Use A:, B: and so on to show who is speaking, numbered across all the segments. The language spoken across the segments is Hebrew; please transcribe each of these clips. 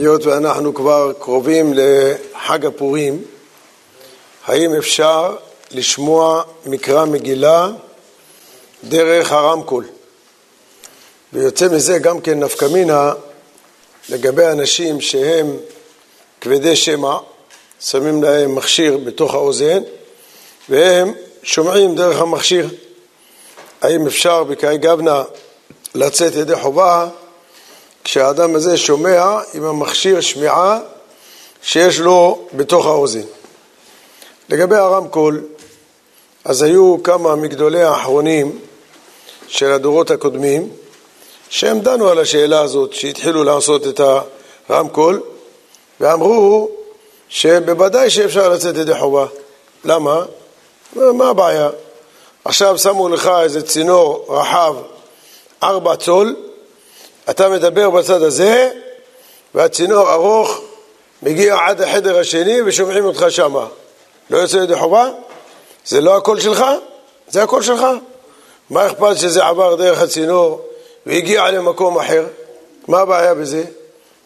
A: היות ואנחנו כבר קרובים לחג הפורים, האם אפשר לשמוע מקרא מגילה דרך הרמקול? ויוצא מזה גם כן נפקא מינה לגבי אנשים שהם כבדי שמע, שמים להם מכשיר בתוך האוזן והם שומעים דרך המכשיר. האם אפשר בקאי גבנה לצאת ידי חובה כשהאדם הזה שומע עם המכשיר שמיעה שיש לו בתוך האוזן. לגבי הרמקול, אז היו כמה מגדולי האחרונים של הדורות הקודמים שהם דנו על השאלה הזאת, שהתחילו לעשות את הרמקול ואמרו שבוודאי שאפשר לצאת ידי חובה. למה? מה הבעיה? עכשיו שמו לך איזה צינור רחב ארבע צול אתה מדבר בצד הזה והצינור ארוך מגיע עד החדר השני ושומעים אותך שמה. לא יוצא ידי חובה? זה לא הקול שלך? זה הקול שלך. מה אכפת שזה עבר דרך הצינור והגיע למקום אחר? מה הבעיה בזה?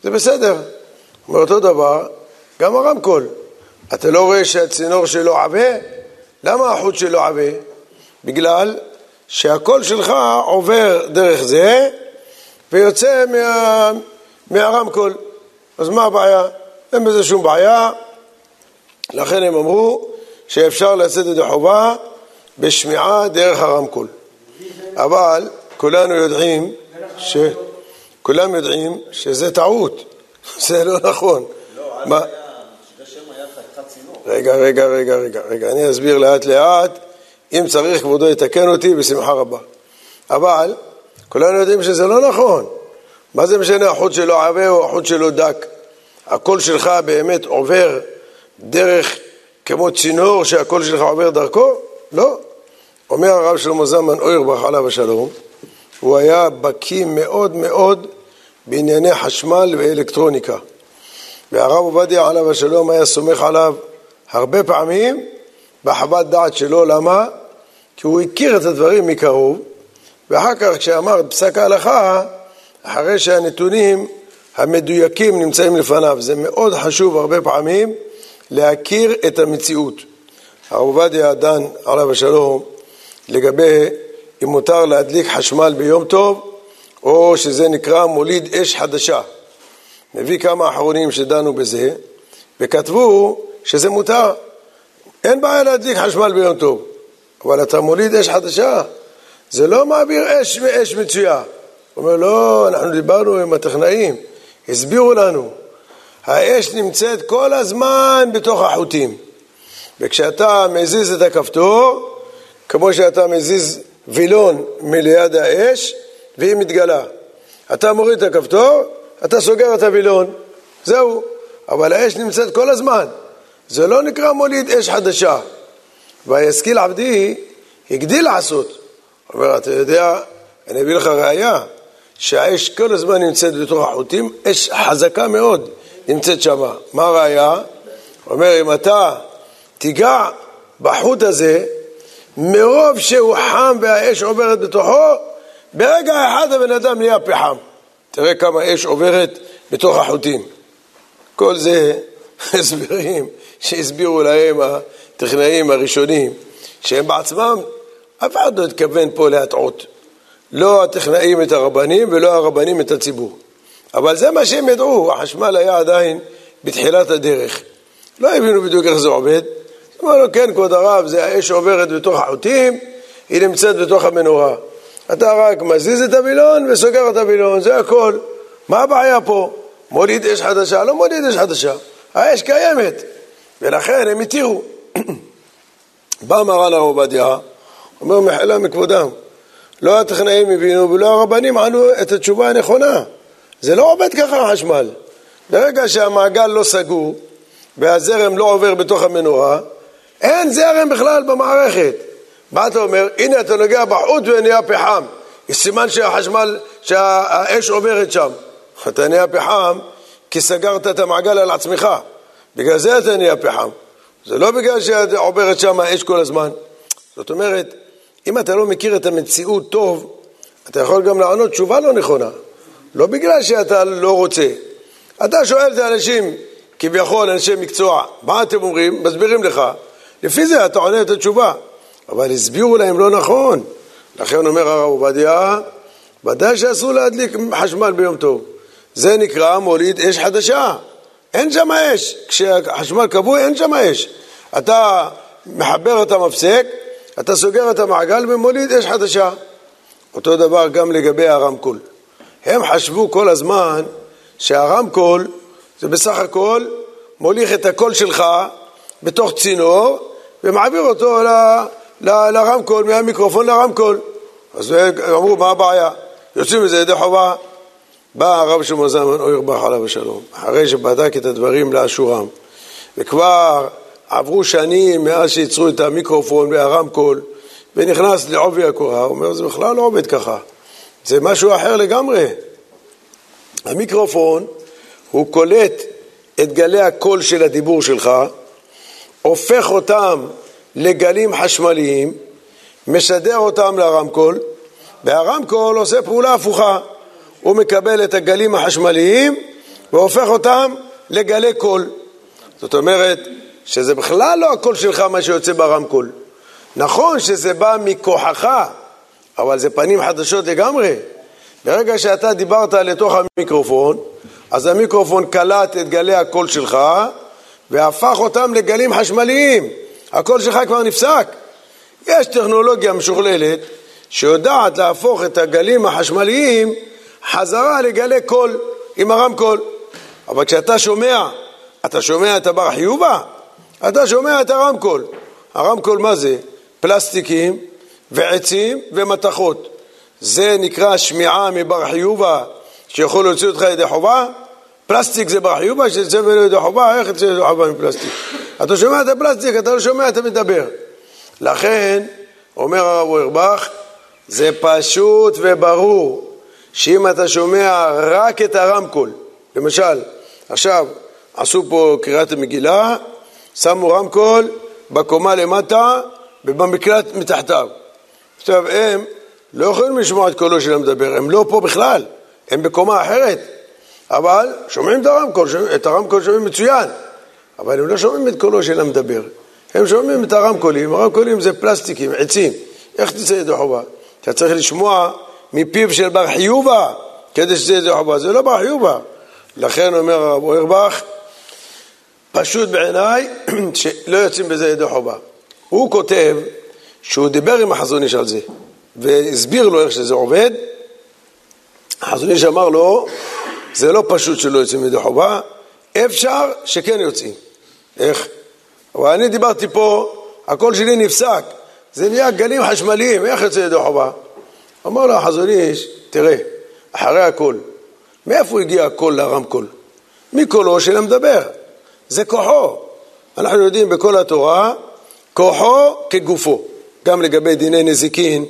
A: זה בסדר. מאותו דבר, גם הרמקול. אתה לא רואה שהצינור שלו עבה? למה החוט שלו עבה? בגלל שהקול שלך עובר דרך זה ויוצא מה, מהרמקול. אז מה הבעיה? אין בזה שום בעיה, לכן הם אמרו שאפשר לצאת את החובה בשמיעה דרך הרמקול. אבל כולנו יודעים ש... כולם יודעים שזה טעות, זה לא נכון.
B: לא, אז צינור.
A: רגע, רגע, רגע, רגע, רגע, אני אסביר לאט לאט, אם צריך כבודו יתקן אותי, בשמחה רבה. אבל כולנו יודעים שזה לא נכון. מה זה משנה החוט שלו עבה או החוט שלו דק? הקול שלך באמת עובר דרך כמו צינור שהקול שלך עובר דרכו? לא. אומר הרב שלמה זלמן אוירבך עליו השלום, הוא היה בקיא מאוד מאוד בענייני חשמל ואלקטרוניקה. והרב עובדיה עליו השלום היה סומך עליו הרבה פעמים בחוות דעת שלו, למה? כי הוא הכיר את הדברים מקרוב, ואחר כך כשאמר את פסק ההלכה, אחרי שהנתונים המדויקים נמצאים לפניו, זה מאוד חשוב הרבה פעמים להכיר את המציאות. הרב עובדיה דן עליו השלום לגבי אם מותר להדליק חשמל ביום טוב או שזה נקרא מוליד אש חדשה. מביא כמה אחרונים שדנו בזה וכתבו שזה מותר. אין בעיה להדליק חשמל ביום טוב, אבל אתה מוליד אש חדשה, זה לא מעביר אש מאש מצויה. הוא אומר, לא, אנחנו דיברנו עם הטכנאים, הסבירו לנו, האש נמצאת כל הזמן בתוך החוטים, וכשאתה מזיז את הכפתור, כמו שאתה מזיז וילון מליד האש, והיא מתגלה. אתה מוריד את הכפתור, אתה סוגר את הווילון, זהו. אבל האש נמצאת כל הזמן. זה לא נקרא מוליד אש חדשה. וישכיל עבדי הגדיל לעשות. אומר, אתה יודע, אני אביא לך ראייה, שהאש כל הזמן נמצאת בתוך החוטים, אש חזקה מאוד נמצאת שם. מה הראייה? אומר, אם אתה תיגע בחוט הזה, מרוב שהוא חם והאש עוברת בתוכו, ברגע אחד הבן אדם נהיה פחם. תראה כמה אש עוברת בתוך החוטים. כל זה הסברים שהסבירו להם הטכנאים הראשונים, שהם בעצמם, אף אחד לא התכוון פה להטעות. לא הטכנאים את הרבנים ולא הרבנים את הציבור. אבל זה מה שהם ידעו, החשמל היה עדיין בתחילת הדרך. לא הבינו בדיוק איך זה עובד. אמרו לו, כן, כבוד הרב, זה האש עוברת בתוך החוטים, היא נמצאת בתוך המנורה. אתה רק מזיז את הווילון וסוגר את הווילון, זה הכל. מה הבעיה פה? מוליד אש חדשה? לא מוליד אש חדשה. האש קיימת, ולכן הם התירו. בא מרן הרב עובדיה, אומר מחילה מכבודם. לא הטכנאים הבינו ולא הרבנים ענו את התשובה הנכונה. זה לא עובד ככה החשמל. ברגע שהמעגל לא סגור והזרם לא עובר בתוך המנורה, אין זרם בכלל במערכת. מה אתה אומר? הנה אתה נוגע בחוט ונהיה פחם. יש סימן שהחשמל, שהאש עוברת שם. אתה נהיה פחם כי סגרת את המעגל על עצמך. בגלל זה אתה נהיה פחם. זה לא בגלל שעוברת שם האש כל הזמן. זאת אומרת, אם אתה לא מכיר את המציאות טוב, אתה יכול גם לענות תשובה לא נכונה. לא בגלל שאתה לא רוצה, אתה שואל את האנשים, כביכול אנשי מקצוע, מה אתם אומרים? מסבירים לך. לפי זה אתה עונה את התשובה. אבל הסבירו להם לא נכון. לכן אומר הרב עובדיה, ודאי שאסור להדליק חשמל ביום טוב. זה נקרא מוליד אש חדשה. אין שם אש. כשהחשמל כבוי אין שם אש. אתה מחבר את המפסק, אתה סוגר את המעגל ומוליד אש חדשה. אותו דבר גם לגבי הרמקול. הם חשבו כל הזמן שהרמקול זה בסך הכל מוליך את הקול שלך בתוך צינור ומעביר אותו ל, ל, לרמקול, מהמיקרופון לרמקול. אז אמרו, מה הבעיה? יוצאים מזה ידי חובה. בא הרב שמעון זלמן אוירבך עליו השלום, אחרי שבדק את הדברים לאשורם, וכבר עברו שנים מאז שייצרו את המיקרופון והרמקול, ונכנס לעובי הקורה, הוא אומר, זה בכלל לא עובד ככה, זה משהו אחר לגמרי. המיקרופון, הוא קולט את גלי הקול של הדיבור שלך, הופך אותם לגלים חשמליים, משדר אותם לרמקול, והרמקול עושה פעולה הפוכה. הוא מקבל את הגלים החשמליים והופך אותם לגלי קול. זאת אומרת שזה בכלל לא הקול שלך מה שיוצא ברמקול. נכון שזה בא מכוחך, אבל זה פנים חדשות לגמרי. ברגע שאתה דיברת לתוך המיקרופון, אז המיקרופון קלט את גלי הקול שלך והפך אותם לגלים חשמליים. הקול שלך כבר נפסק. יש טכנולוגיה משוכללת שיודעת להפוך את הגלים החשמליים חזרה לגלי קול עם הרמקול. אבל כשאתה שומע, אתה שומע את הבר חיובה? אתה שומע את הרמקול. הרמקול מה זה? פלסטיקים ועצים ומתכות. זה נקרא שמיעה מבר חיובה שיכול להוציא אותך ידי חובה? פלסטיק זה בר חיובה שיוצא ממנו ידי חובה? איך יוצא ידי חובה מפלסטיק? אתה שומע את הפלסטיק, אתה לא שומע, אתה מדבר. לכן, אומר הרב אוירבך, זה פשוט וברור שאם אתה שומע רק את הרמקול, למשל, עכשיו עשו פה קריאת המגילה, שמו רמקול בקומה למטה ובמקלט מתחתיו. עכשיו הם לא יכולים לשמוע את קולו של המדבר, הם לא פה בכלל, הם בקומה אחרת, אבל שומעים את הרמקול, את הרמקול שומעים מצוין, אבל הם לא שומעים את קולו של המדבר, הם שומעים את הרמקולים, הרמקולים זה פלסטיקים, עצים, איך תצא ידי חובה? אתה צריך לשמוע מפיו של בר חיובה כדי שזה ידי חובה, זה לא בר חיובה. לכן אומר הרב אוירבך, פשוט בעיניי שלא יוצאים בזה ידי חובה. הוא כותב שהוא דיבר עם החזון איש על זה והסביר לו איך שזה עובד. החזון איש אמר לו, זה לא פשוט שלא יוצאים ידי חובה, אפשר שכן יוצאים. איך? אבל אני דיברתי פה, הקול שלי נפסק, זה נהיה גלים חשמליים, איך יוצא ידי חובה? אמר לו החזון איש, תראה, אחרי הכל, מאיפה הגיע הקול לרמקול? מקולו של המדבר, זה כוחו. אנחנו יודעים בכל התורה, כוחו כגופו, גם לגבי דיני נזיקין,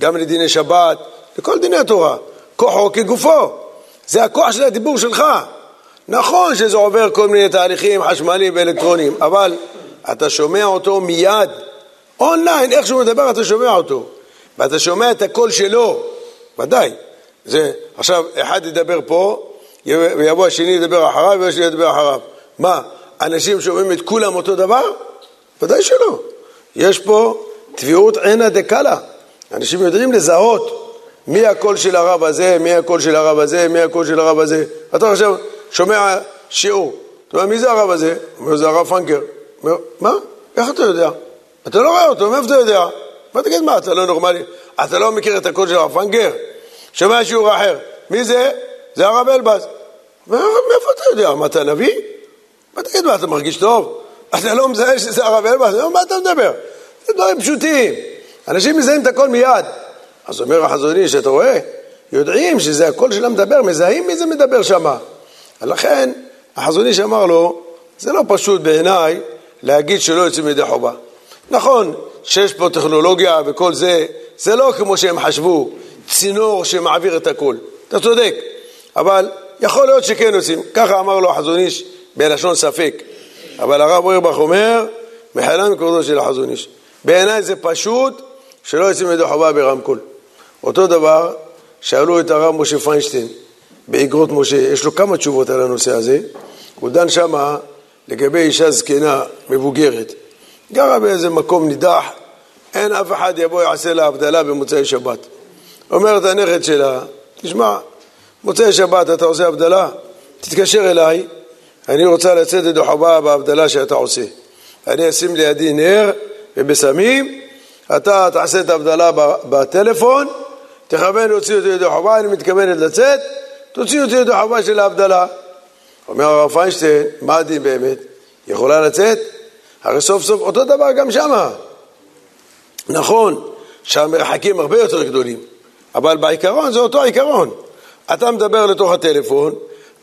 A: גם לדיני שבת, לכל דיני התורה, כוחו כגופו, זה הכוח של הדיבור שלך. נכון שזה עובר כל מיני תהליכים חשמליים ואלקטרוניים, אבל אתה שומע אותו מיד, אונליין, איך שהוא מדבר אתה שומע אותו. ואתה שומע את הקול שלו, ודאי. זה, עכשיו, אחד ידבר פה, ויבוא השני ידבר אחריו, והשני ידבר אחריו. מה, אנשים שומעים את כולם אותו דבר? ודאי שלא. יש פה תביעות עינא דקאלה. אנשים יודעים לזהות מי הקול של הרב הזה, מי הקול של הרב הזה, מי הקול של הרב הזה. אתה עכשיו שומע שיעור. אתה אומר, מי זה הרב הזה? אומר, זה הרב פנקר. אומר, מה? איך אתה יודע? אתה לא רואה אותו, מאיפה אתה יודע? מה תגיד, מה, אתה לא נורמלי? אתה לא מכיר את הקול של הרב פנגר? שומע שיעור אחר. מי זה? זה הרב אלבז. מאיפה אתה יודע? מה, אתה נביא? מה תגיד, מה, אתה מרגיש טוב? אתה לא מזהה שזה הרב אלבז? מה אתה מדבר? זה דברים פשוטים. אנשים מזהים את הכל מיד. אז אומר החזון איש, אתה רואה? יודעים שזה הקול של המדבר, מזהים מי זה מדבר שמה. לכן, החזון איש אמר לו, זה לא פשוט בעיניי להגיד שלא יוצאים ידי חובה. נכון שיש פה טכנולוגיה וכל זה, זה לא כמו שהם חשבו, צינור שמעביר את הכל. אתה צודק, אבל יכול להיות שכן יוצאים. ככה אמר לו החזון איש בלשון ספק. אבל הרב אוירבך אומר, מחיילה מכבודו של החזון איש. בעיניי זה פשוט שלא יוצאים ידי חובה ברמקול. אותו דבר, שאלו את הרב משה פיינשטיין, באגרות משה, יש לו כמה תשובות על הנושא הזה. הוא דן שמה לגבי אישה זקנה, מבוגרת. גרה באיזה מקום נידח, אין אף אחד יבוא יעשה לה הבדלה במוצאי שבת. אומרת הנכד שלה, תשמע, מוצאי שבת אתה עושה הבדלה? תתקשר אליי, אני רוצה לצאת ידי חובה בהבדלה שאתה עושה. אני אשים לידי נר ובסמים, אתה תעשה את ההבדלה בטלפון, תכוון להוציא אותי ידי חובה, אני מתכוונת לצאת, תוציא אותי ידי חובה של ההבדלה. אומר הרב פיינשטיין, מה הדין באמת? יכולה לצאת? הרי סוף סוף אותו דבר גם שמה. נכון שהמרחקים הרבה יותר גדולים, אבל בעיקרון זה אותו עיקרון. אתה מדבר לתוך הטלפון,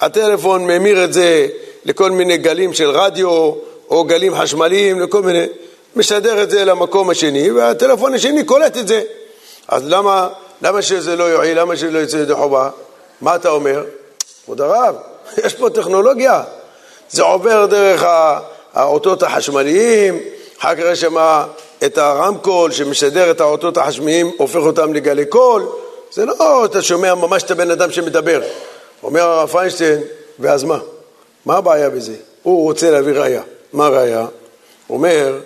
A: הטלפון ממיר את זה לכל מיני גלים של רדיו או גלים חשמליים, לכל מיני, משדר את זה למקום השני, והטלפון השני קולט את זה. אז למה, למה שזה לא יועיל? למה שזה לא יצא ידי חובה? מה אתה אומר? כבוד הרב, יש פה טכנולוגיה. זה עובר דרך האותות החשמליים, אחר כך יש שם את הרמקול שמשדר את האותות החשמליים, הופך אותם לגלי קול. זה לא, אתה שומע ממש את הבן אדם שמדבר. אומר הרב פיינשטיין, ואז מה? מה הבעיה בזה? הוא רוצה להביא ראייה. מה הראייה? אומר,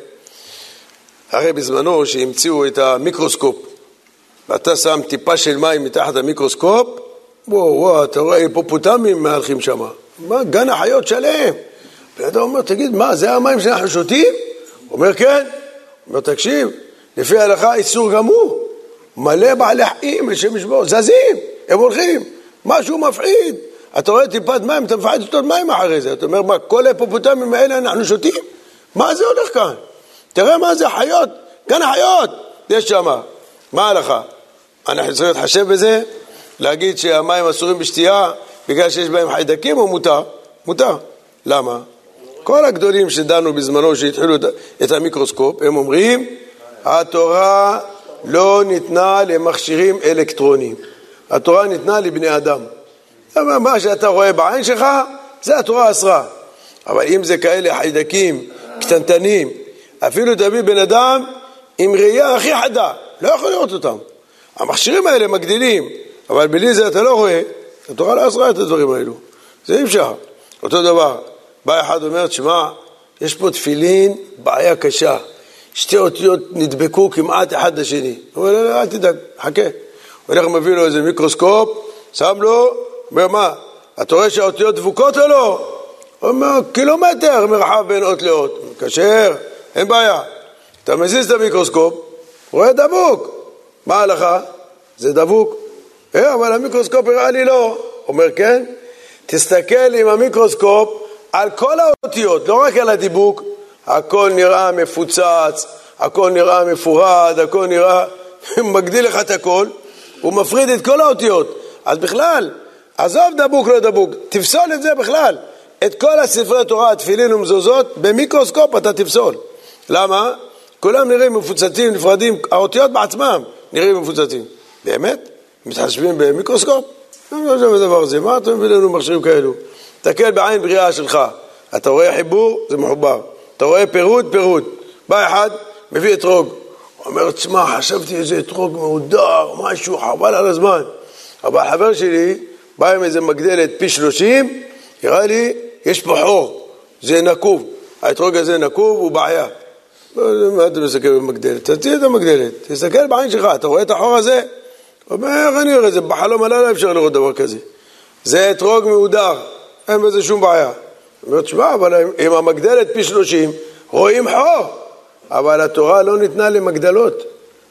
A: הרי בזמנו שהמציאו את המיקרוסקופ, ואתה שם טיפה של מים מתחת המיקרוסקופ, וואו, וואו, אתה רואה היפופוטמים מהלכים שם. מה, גן החיות שלם. ואתה אומר, תגיד, מה, זה המים שאנחנו שותים? אומר, כן. אומר, תקשיב, לפי ההלכה איסור גמור. מלא בעלי חיים, השם ישבור, זזים, הם הולכים, משהו מפחיד. אתה רואה טיפת מים, אתה מפחד לשתות מים אחרי זה. אתה אומר, מה, כל ההיפופוטמים האלה אנחנו שותים? מה זה הולך כאן? תראה מה זה חיות, גן החיות, יש שם. מה ההלכה? אנחנו צריכים להתחשב בזה? להגיד שהמים אסורים בשתייה בגלל שיש בהם חיידקים או מותר? מותר. למה? כל הגדולים שדנו בזמנו, שהתחילו את המיקרוסקופ, הם אומרים, התורה לא ניתנה למכשירים אלקטרוניים. התורה ניתנה לבני אדם. מה שאתה רואה בעין שלך, זה התורה אסרה. אבל אם זה כאלה חיידקים קטנטנים, אפילו תביא בן אדם עם ראייה הכי חדה, לא יכול לראות אותם. המכשירים האלה מגדילים, אבל בלי זה אתה לא רואה, התורה לא אסרה את הדברים האלו. זה אי אפשר. אותו דבר, בא אחד ואומר, תשמע, יש פה תפילין, בעיה קשה. שתי אותיות נדבקו כמעט אחד לשני. הוא אומר, לא, לא, אל תדאג, חכה. הולך ומביא לו איזה מיקרוסקופ, שם לו, אומר, מה, אתה רואה שהאותיות דבוקות או לא? הוא אומר, קילומטר מרחב בין אות לאות. כשר, אין בעיה. אתה מזיז את המיקרוסקופ, רואה דבוק. מה ההלכה? זה דבוק. אה, אבל המיקרוסקופ הראה לי לא. אומר, כן? תסתכל עם המיקרוסקופ על כל האותיות, לא רק על הדיבוק. הכל נראה מפוצץ, הכל נראה מפורד, הכל נראה... מגדיל לך את הכל, הוא מפריד את כל האותיות. אז בכלל, עזוב דבוק לא דבוק, תפסול את זה בכלל. את כל הספרי תורה, תפילין ומזוזות, במיקרוסקופ אתה תפסול. למה? כולם נראים מפוצצים, נפרדים, האותיות בעצמם נראים מפוצצים. באמת? מתחשבים במיקרוסקופ? לא חושב בדבר הזה, מה אתה מביא לנו מכשירים כאלו? תסתכל בעין בריאה שלך, אתה רואה חיבור, זה מחובר. אתה רואה פירוט, פירוט. בא אחד, מביא אתרוג. אומר, תשמע, חשבתי איזה אתרוג מהודר, משהו, חבל על הזמן. אבל חבר שלי בא עם איזה מגדלת פי שלושים, הראה לי, יש פה חור, זה נקוב. האתרוג הזה נקוב, הוא בעיה. מה אתה מסתכל במגדלת? תוציא את המגדלת, תסתכל בעין שלך, אתה רואה את החור הזה? הוא אומר, איך אני רואה את זה? בחלום הלילה לא אפשר לראות דבר כזה. זה אתרוג מהודר, אין בזה שום בעיה. הוא אומר, תשמע, אבל עם המגדלת פי שלושים, רואים חור. אבל התורה לא ניתנה למגדלות,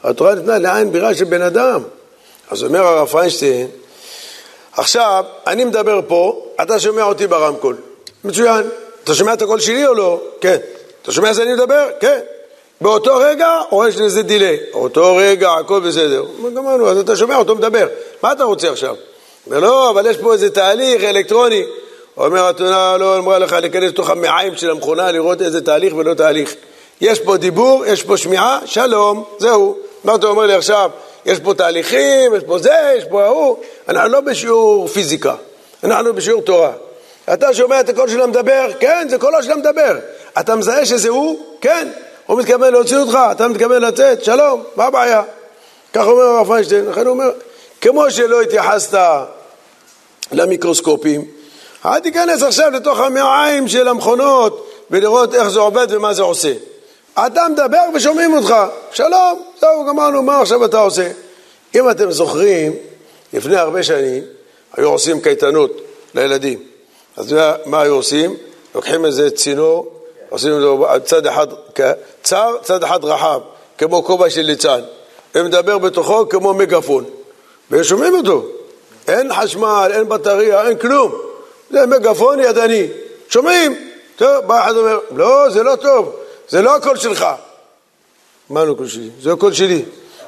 A: התורה ניתנה לעין בירה של בן אדם. אז אומר הרב פיינשטיין, עכשיו, אני מדבר פה, אתה שומע אותי ברמקול. מצוין. אתה שומע את הקול שלי או לא? כן. אתה שומע שאני מדבר? כן. באותו רגע, או יש לזה דיליי? אותו רגע, הכל בסדר. גמרנו, אז אתה שומע אותו מדבר. מה אתה רוצה עכשיו? לא, אבל יש פה איזה תהליך אלקטרוני. אומר התונה לא אמרה לך להיכנס לתוך המעיים של המכונה לראות איזה תהליך ולא תהליך. יש פה דיבור, יש פה שמיעה, שלום, זהו. מה אתה אומר לי עכשיו? יש פה תהליכים, יש פה זה, יש פה ההוא. אנחנו לא בשיעור פיזיקה, אנחנו בשיעור תורה. אתה שומע את הקול של המדבר? כן, זה קולו של המדבר. אתה מזהה שזה הוא? כן. הוא מתכוון להוציא אותך, אתה מתכוון לצאת, שלום, מה הבעיה? כך אומר הרב פיינשטיין, לכן הוא אומר, כמו שלא התייחסת למיקרוסקופים. אל תיכנס עכשיו לתוך המעיים של המכונות ולראות איך זה עובד ומה זה עושה. אתה מדבר ושומעים אותך, שלום, זהו, גמרנו, מה עכשיו אתה עושה? אם אתם זוכרים, לפני הרבה שנים היו עושים קייטנות לילדים. אז מה היו עושים? לוקחים איזה צינור, עושים זה צד אחד צר, צד אחד רחב, כמו כובע של ליצן, ומדבר בתוכו כמו מגפון, ושומעים אותו. אין חשמל, אין בטריה, אין כלום. זה מגפון ידני. שומעים? טוב, בא אחד אומר, לא, זה לא טוב, זה לא הקול שלך. מה לא הקול שלי? זה הקול שלי.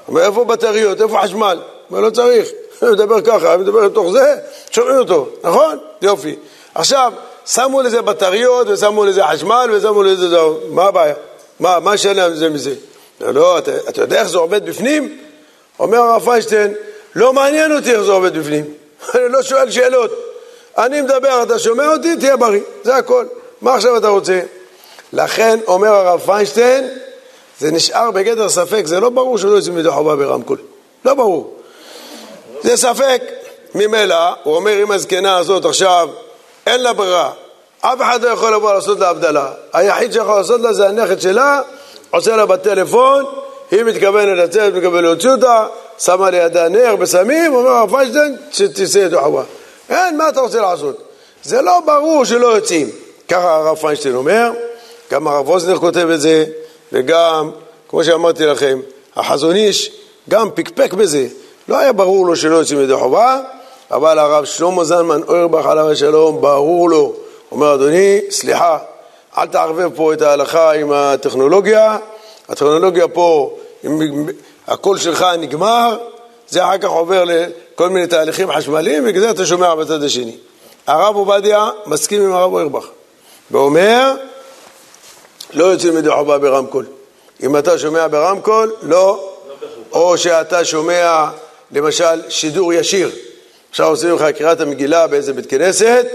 A: אומר, איפה בטריות? איפה חשמל? אומר, לא צריך. אני מדבר ככה, אני מדבר לתוך זה, שומעים אותו, נכון? יופי. עכשיו, שמו לזה בטריות ושמו לזה חשמל ושמו לזה זהו, מה הבעיה? מה, מה שנה זה מזה? לא, לא, אתה, אתה יודע איך זה עובד בפנים? אומר הרב פיינשטיין, לא מעניין אותי איך זה עובד בפנים. אני לא שואל שאלות. אני מדבר, אתה שומע אותי, תהיה בריא, זה הכל. מה עכשיו אתה רוצה? לכן אומר הרב פיינשטיין, זה נשאר בגדר ספק, זה לא ברור שלא יוצאים ידי חובה ברמקול. לא ברור. זה ספק. ממילא, הוא אומר, אם הזקנה הזאת עכשיו, אין לה ברירה, אף אחד לא יכול לבוא לעשות לה הבדלה. היחיד שיכול לעשות לה זה הנכד שלה, עושה לה בטלפון, היא מתכוונת לצאת, מתכוונת להוציא אותה, שמה לידה נר בסמים, אומר הרב פיינשטיין, שתצא ידי חובה. אין, מה אתה רוצה לעשות? זה לא ברור שלא יוצאים. ככה הרב פיינשטיין אומר, גם הרב אוזנר כותב את זה, וגם, כמו שאמרתי לכם, החזון איש גם פקפק בזה. לא היה ברור לו שלא יוצאים ידי חובה, אבל הרב שלמה זלמן אוירבך עליו השלום, ברור לו. אומר, אדוני, סליחה, אל תערבב פה את ההלכה עם הטכנולוגיה, הטכנולוגיה פה, הקול שלך נגמר, זה אחר כך עובר לכל מיני תהליכים חשמליים, ובגלל זה אתה שומע בצד השני. הרב עובדיה מסכים עם הרב אוירבך, ואומר, לא יוצאים ידי חובה ברמקול. אם אתה שומע ברמקול, לא, או שאתה שומע למשל שידור ישיר. עכשיו עושים לך קריאת המגילה באיזה בית כנסת,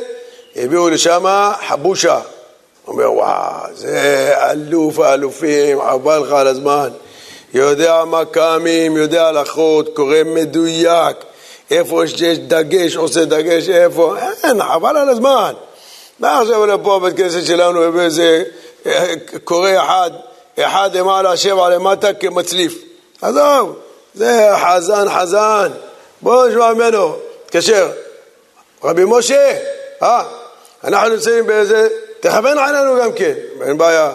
A: הביאו לשם חבושה. אומר, וואו, זה אלוף האלופים, חבל לך על הזמן. יודע מקאמים, יודע הלכות, קורא מדויק, איפה שיש דגש, עושה דגש, איפה, אין, חבל על הזמן. מה עכשיו לפה בבית כנסת שלנו, ואיזה קורא אחד, אחד למעלה, שבע למטה כמצליף. עזוב, זה חזן חזן, בואו נשמע ממנו, תתקשר. רבי משה, אה, אנחנו נמצאים באיזה, תכוון עלינו גם כן, אין בעיה.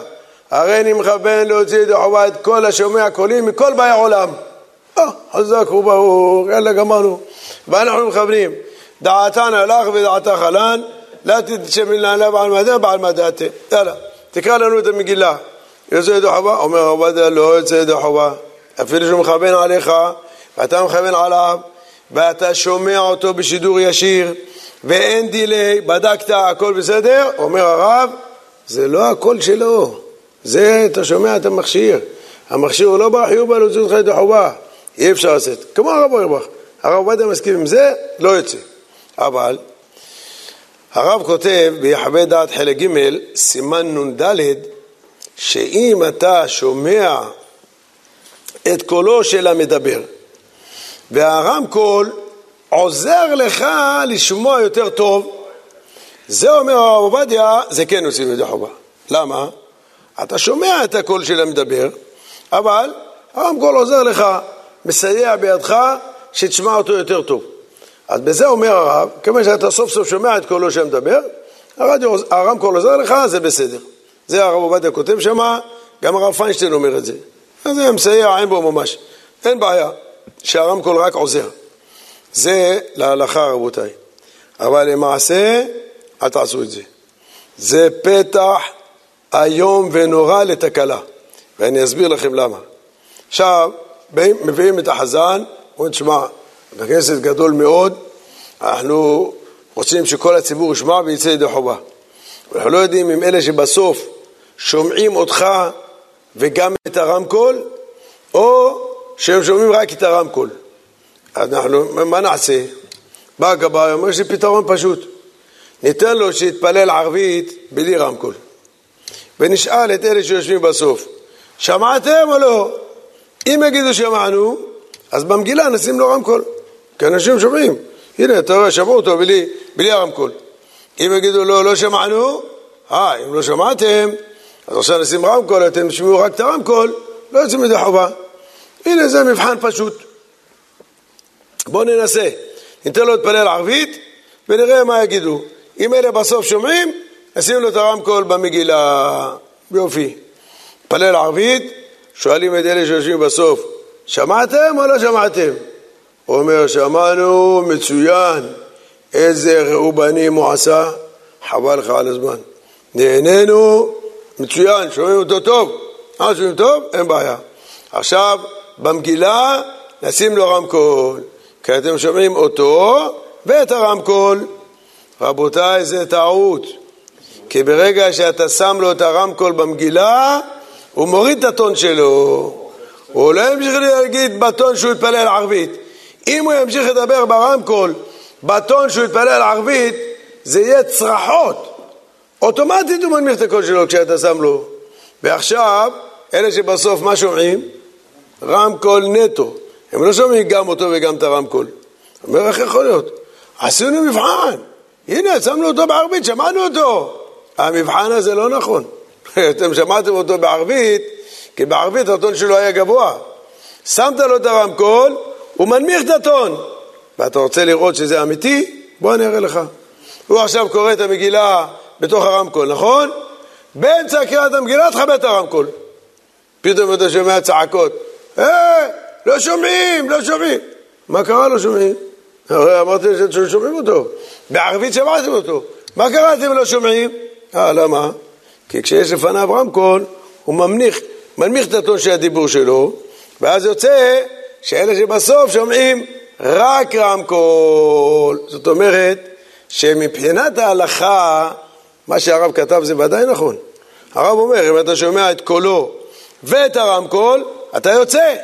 A: הרי אני מכוון להוציא ידי חובה את כל השומע קולים מכל באי העולם. אה, חזק וברור, יאללה גמרנו. ואנחנו מכוונים, דעתן הלך ודעתה חלן, לא תתשמין לה בעל מדע בעל מדעתה. יאללה, תקרא לנו את המגילה. יוצא ידי חובה? אומר עובדיה לא יוצא ידי חובה. אפילו שהוא מכוון עליך, ואתה מכוון עליו, ואתה שומע אותו בשידור ישיר, ואין דיליי, בדקת, הכל בסדר? אומר הרב, זה לא הקול שלו. זה, אתה שומע את המכשיר. המכשיר הוא לא בחיוב בא להוציא אותך ידי חובה. אי אפשר לצאת. כמו הרב אוירבך. הרב עובדיה מסכים עם זה, לא יוצא. אבל הרב כותב ביחווה דעת חלק ג', סימן נ"ד, שאם אתה שומע את קולו של המדבר, והרמקול עוזר לך לשמוע יותר טוב, זה אומר הרב עובדיה, זה כן עושים ידי חובה. למה? אתה שומע את הקול של המדבר, אבל הרמקול עוזר לך, מסייע בידך שתשמע אותו יותר טוב. אז בזה אומר הרב, כיוון שאתה סוף סוף שומע את קולו של המדבר, הרדיו, הרמקול עוזר לך, זה בסדר. זה הרב עובדיה כותב שמה, גם הרב פיינשטיין אומר את זה. אז זה מסייע, אין בו ממש. אין בעיה, שהרמקול רק עוזר. זה להלכה רבותיי. אבל למעשה, אל תעשו את זה. זה פתח איום ונורא לתקלה, ואני אסביר לכם למה. עכשיו, מביאים את החזן, אומרים, בכנסת גדול מאוד, אנחנו רוצים שכל הציבור ישמע ויצא ידי חובה. אנחנו לא יודעים אם אלה שבסוף שומעים אותך וגם את הרמקול, או שהם שומעים רק את הרמקול. אז אנחנו, מה נעשה? בא הגבאי, אומר, לי פתרון פשוט. ניתן לו שיתפלל ערבית בלי רמקול. ונשאל את אלה שיושבים בסוף, שמעתם או לא? אם יגידו שמענו, אז במגילה נשים לו רמקול, כי אנשים שומעים. הנה, אתה רואה, שמעו אותו בלי, בלי הרמקול. אם יגידו לו, לא שמענו, אה, אם לא שמעתם, אז עכשיו נשים רמקול, אתם תשמעו רק את הרמקול, לא יוצאים מדי חובה. הנה, זה מבחן פשוט. בואו ננסה. ניתן לו להתפלל ערבית ונראה מה יגידו. אם אלה בסוף שומעים, נשים לו את הרמקול במגילה. יופי. מתפלל ערבית, שואלים את אלה שיושבים בסוף, שמעתם או לא שמעתם? הוא אומר, שמענו, מצוין, איזה ראובנים הוא עשה, חבל לך על הזמן. נהנינו, מצוין, שומעים אותו טוב. אה, שומעים טוב? אין בעיה. עכשיו, במגילה נשים לו רמקול, כי אתם שומעים אותו ואת הרמקול. רבותיי, זה טעות. כי ברגע שאתה שם לו את הרמקול במגילה, הוא מוריד את הטון שלו. הוא לא ימשיך להגיד בטון שהוא יתפלל ערבית. אם הוא ימשיך לדבר ברמקול בטון שהוא יתפלל ערבית, זה יהיה צרחות. אוטומטית הוא מנמיך את הקול שלו כשאתה שם לו. ועכשיו, אלה שבסוף מה שומעים? רמקול נטו. הם לא שומעים גם אותו וגם את הרמקול. אומר, איך יכול להיות? עשינו מבחן. הנה, שמנו אותו בערבית, שמענו אותו. המבחן הזה לא נכון. אתם שמעתם אותו בערבית, כי בערבית הטון שלו היה גבוה. שמת לו את הרמקול, הוא מנמיך את הטון. ואתה רוצה לראות שזה אמיתי? בוא אני אראה לך. הוא עכשיו קורא את המגילה בתוך הרמקול, נכון? באמצע קריאת המגילה תכבד את הרמקול. פתאום אתה שומע צעקות. אה, לא שומעים, לא שומעים. מה קרה לא שומעים? הרי אמרתי ששומעים אותו. בערבית שמעתם אותו. מה קרה אתם לא שומעים? אה, למה? כי כשיש לפניו רמקול, הוא ממניח, מנמיך את הטון של הדיבור שלו, ואז יוצא שאלה שבסוף שומעים רק רמקול. זאת אומרת שמבחינת ההלכה, מה שהרב כתב זה ודאי נכון. הרב אומר, אם אתה שומע את קולו ואת הרמקול, אתה יוצא.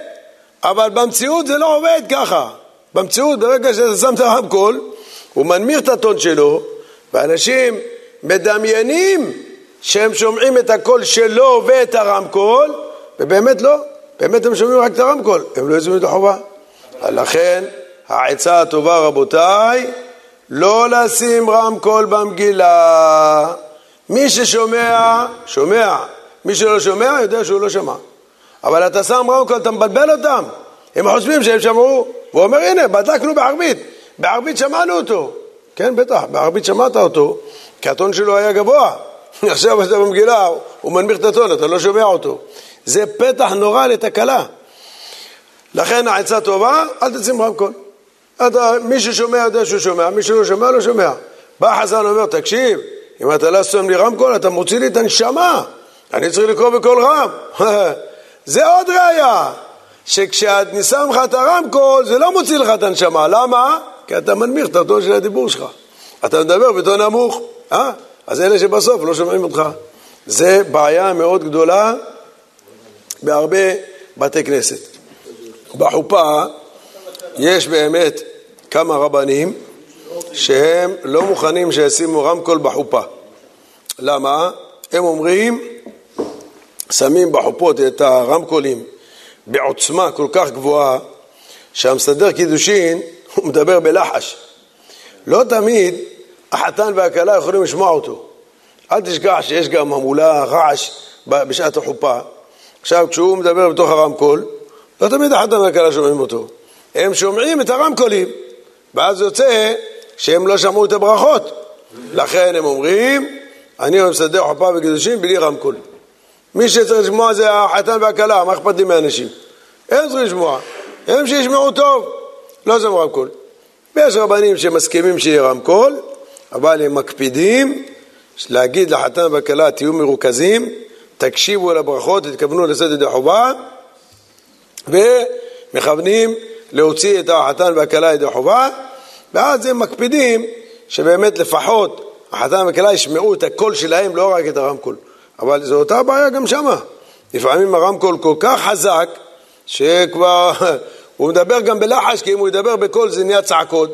A: אבל במציאות זה לא עובד ככה. במציאות, ברגע שאתה שם את הרמקול, הוא מנמיך את הטון שלו, ואנשים מדמיינים שהם שומעים את הקול שלו ואת הרמקול, ובאמת לא, באמת הם שומעים רק את הרמקול, הם לא יוצאים את החובה. לכן, העצה הטובה, רבותיי, לא לשים רמקול במגילה. מי ששומע, שומע. מי שלא שומע, יודע שהוא לא שמע. אבל אתה שם רמקול, אתה מבלבל אותם. הם חושבים שהם שמעו. והוא אומר, הנה, בדקנו בערבית. בערבית שמענו אותו. כן, בטח, בערבית שמעת אותו, כי הטון שלו היה גבוה. עכשיו אתה במגילה, הוא מנמיך את הטון, אתה לא שומע אותו. זה פתח נורא לתקלה. לכן העצה טובה, אל תשים רמקול. אתה, מי ששומע יודע שהוא שומע, מי שלא שומע לא שומע. בא החזן ואומר, תקשיב, אם אתה לא שם לי רמקול, אתה מוציא לי את הנשמה. אני צריך לקרוא בקול רם. זה עוד ראיה, שכשאני שם לך את הרמקול, זה לא מוציא לך את הנשמה. למה? כי אתה מנמיך את הטון של הדיבור שלך. אתה מדבר בטון נמוך, אה? אז אלה שבסוף לא שומעים אותך. זה בעיה מאוד גדולה בהרבה בתי כנסת. בחופה יש באמת כמה רבנים שהם לא מוכנים שישימו רמקול בחופה. למה? הם אומרים, שמים בחופות את הרמקולים בעוצמה כל כך גבוהה, שהמסדר קידושין, הוא מדבר בלחש. לא תמיד החתן והכלה יכולים לשמוע אותו. אל תשכח שיש גם המולה, רעש בשעת החופה. עכשיו, כשהוא מדבר בתוך הרמקול, לא תמיד החתן והכלה שומעים אותו. הם שומעים את הרמקולים, ואז יוצא שהם לא שמעו את הברכות. לכן הם אומרים, אני מסדר חופה וקידושים בלי רמקול. מי שצריך לשמוע זה החתן והכלה, מה אכפת לי מאנשים? הם צריכים לשמוע, הם שישמעו טוב, לא זה רמקול. ויש רבנים שמסכימים שיהיה רמקול, אבל הם מקפידים להגיד לחתן והכלה, תהיו מרוכזים, תקשיבו לברכות, תתכוונו לשאת ידי חובה, ומכוונים להוציא את החתן והכלה ידי חובה, ואז הם מקפידים שבאמת לפחות החתן והכלה ישמעו את הקול שלהם, לא רק את הרמקול. אבל זו אותה בעיה גם שמה. לפעמים הרמקול כל כך חזק, שכבר, הוא מדבר גם בלחש, כי אם הוא ידבר בקול זה נהיה צעקות,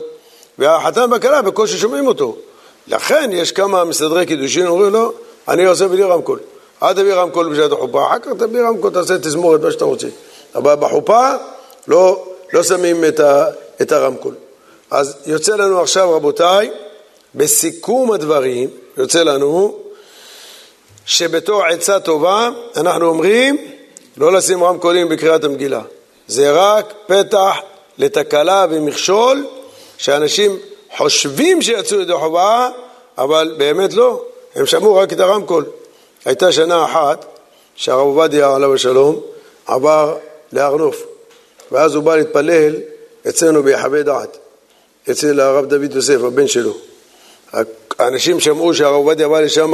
A: והחתן והכלה בקושי שומעים אותו. לכן יש כמה מסדרי קידושין, אומרים לו, לא, אני עושה בלי רמקול. אל תביא רמקול בשעת החופה, אחר כך תביא רמקול, תעשה תזמורת, מה שאתה רוצה. אבל בחופה לא, לא שמים את, ה, את הרמקול. אז יוצא לנו עכשיו, רבותיי, בסיכום הדברים, יוצא לנו שבתור עצה טובה אנחנו אומרים לא לשים רמקולים בקריאת המגילה. זה רק פתח לתקלה ומכשול שאנשים חושבים שיצאו ידי חובה, אבל באמת לא, הם שמעו רק את הרמקול. הייתה שנה אחת שהרב עובדיה עליו השלום עבר להר נוף, ואז הוא בא להתפלל אצלנו ביחווה דעת, אצל הרב דוד יוסף, הבן שלו. האנשים שמעו שהרב עובדיה בא לשם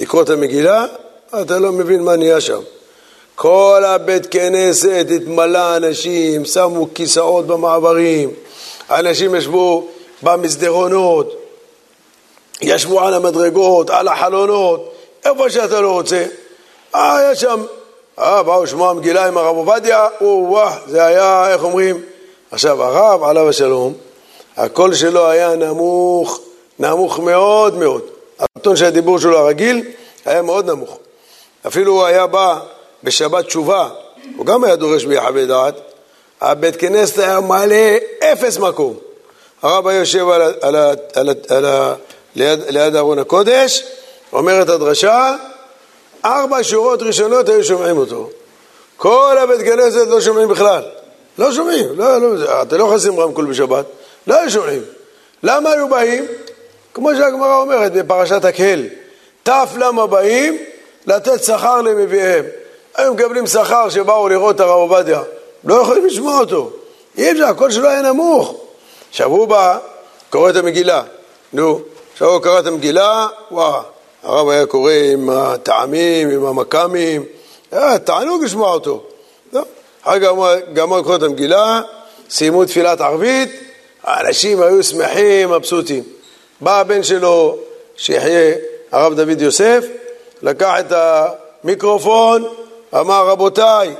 A: לקרוא את המגילה, אתה לא מבין מה נהיה שם. כל הבית כנסת התמלא אנשים, שמו כיסאות במעברים, אנשים ישבו במסדרונות, ישבו על המדרגות, על החלונות, איפה שאתה לא רוצה. אה, היה שם, אה, באו לשמוע מגילה עם הרב עובדיה, או-אה, זה היה, איך אומרים? עכשיו, הרב, עליו השלום, הקול שלו היה נמוך, נמוך מאוד מאוד. הטון של הדיבור שלו הרגיל היה מאוד נמוך. אפילו הוא היה בא בשבת תשובה, הוא גם היה דורש ביחווה דעת, הבית כנסת היה מלא אפס מקום. הרב היה יושב על, על, על, על, על, ליד, ליד ארון הקודש, אומר את הדרשה, ארבע שורות ראשונות היו שומעים אותו. כל הבית כנסת לא שומעים בכלל. לא שומעים, לא, לא, אתה לא לשים רמקול בשבת, לא היו שומעים. למה היו באים? כמו שהגמרא אומרת בפרשת הקהל, תף למה באים? לתת שכר למביאיהם. היו מקבלים שכר שבאו לראות את הרב עובדיה, לא יכולים לשמוע אותו. אי אפשר, הקול שלו היה נמוך. עכשיו הוא בא, קורא את המגילה. נו, עכשיו הוא קרא את המגילה, וואו, הרב היה קורא עם הטעמים, עם המכ"מים, היה תענוג לשמוע אותו. לא. אחר כך גמר לקרוא את המגילה, סיימו תפילת ערבית, האנשים היו שמחים, מבסוטים. בא הבן שלו, שיחיה, הרב דוד יוסף, לקח את המיקרופון, אמר רבותיי,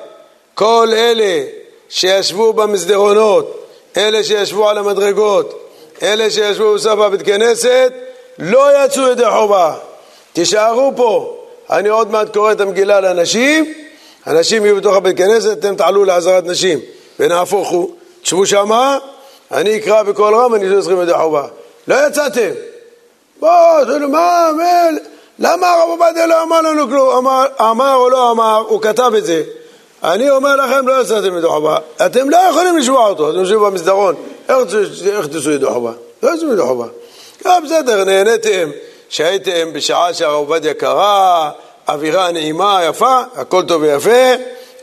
A: כל אלה שישבו במסדרונות, אלה שישבו על המדרגות, אלה שישבו בסוף הבית כנסת, לא יצאו ידי חובה. תישארו פה. אני עוד מעט קורא את המגילה לאנשים, אנשים יהיו בתוך הבית כנסת, אתם תעלו לעזרת נשים. ונהפוך הוא, תשבו שמה, אני אקרא בקול רם, אני לא צריכים ידי חובה. לא יצאתם. בואו, מה, מה, למה הרב עובדיה לא אמר לנו כלום? אמר, אמר או לא אמר, הוא כתב את זה. אני אומר לכם, לא יצאתם ידי חובה. אתם לא יכולים לשמוע אותו, אתם יושבים במסדרון. איך תעשו ידי חובה? לא יצאו ידי חובה. בסדר, נהניתם שהייתם בשעה שהרב עובדיה קרא, אווירה נעימה, יפה, הכל טוב ויפה,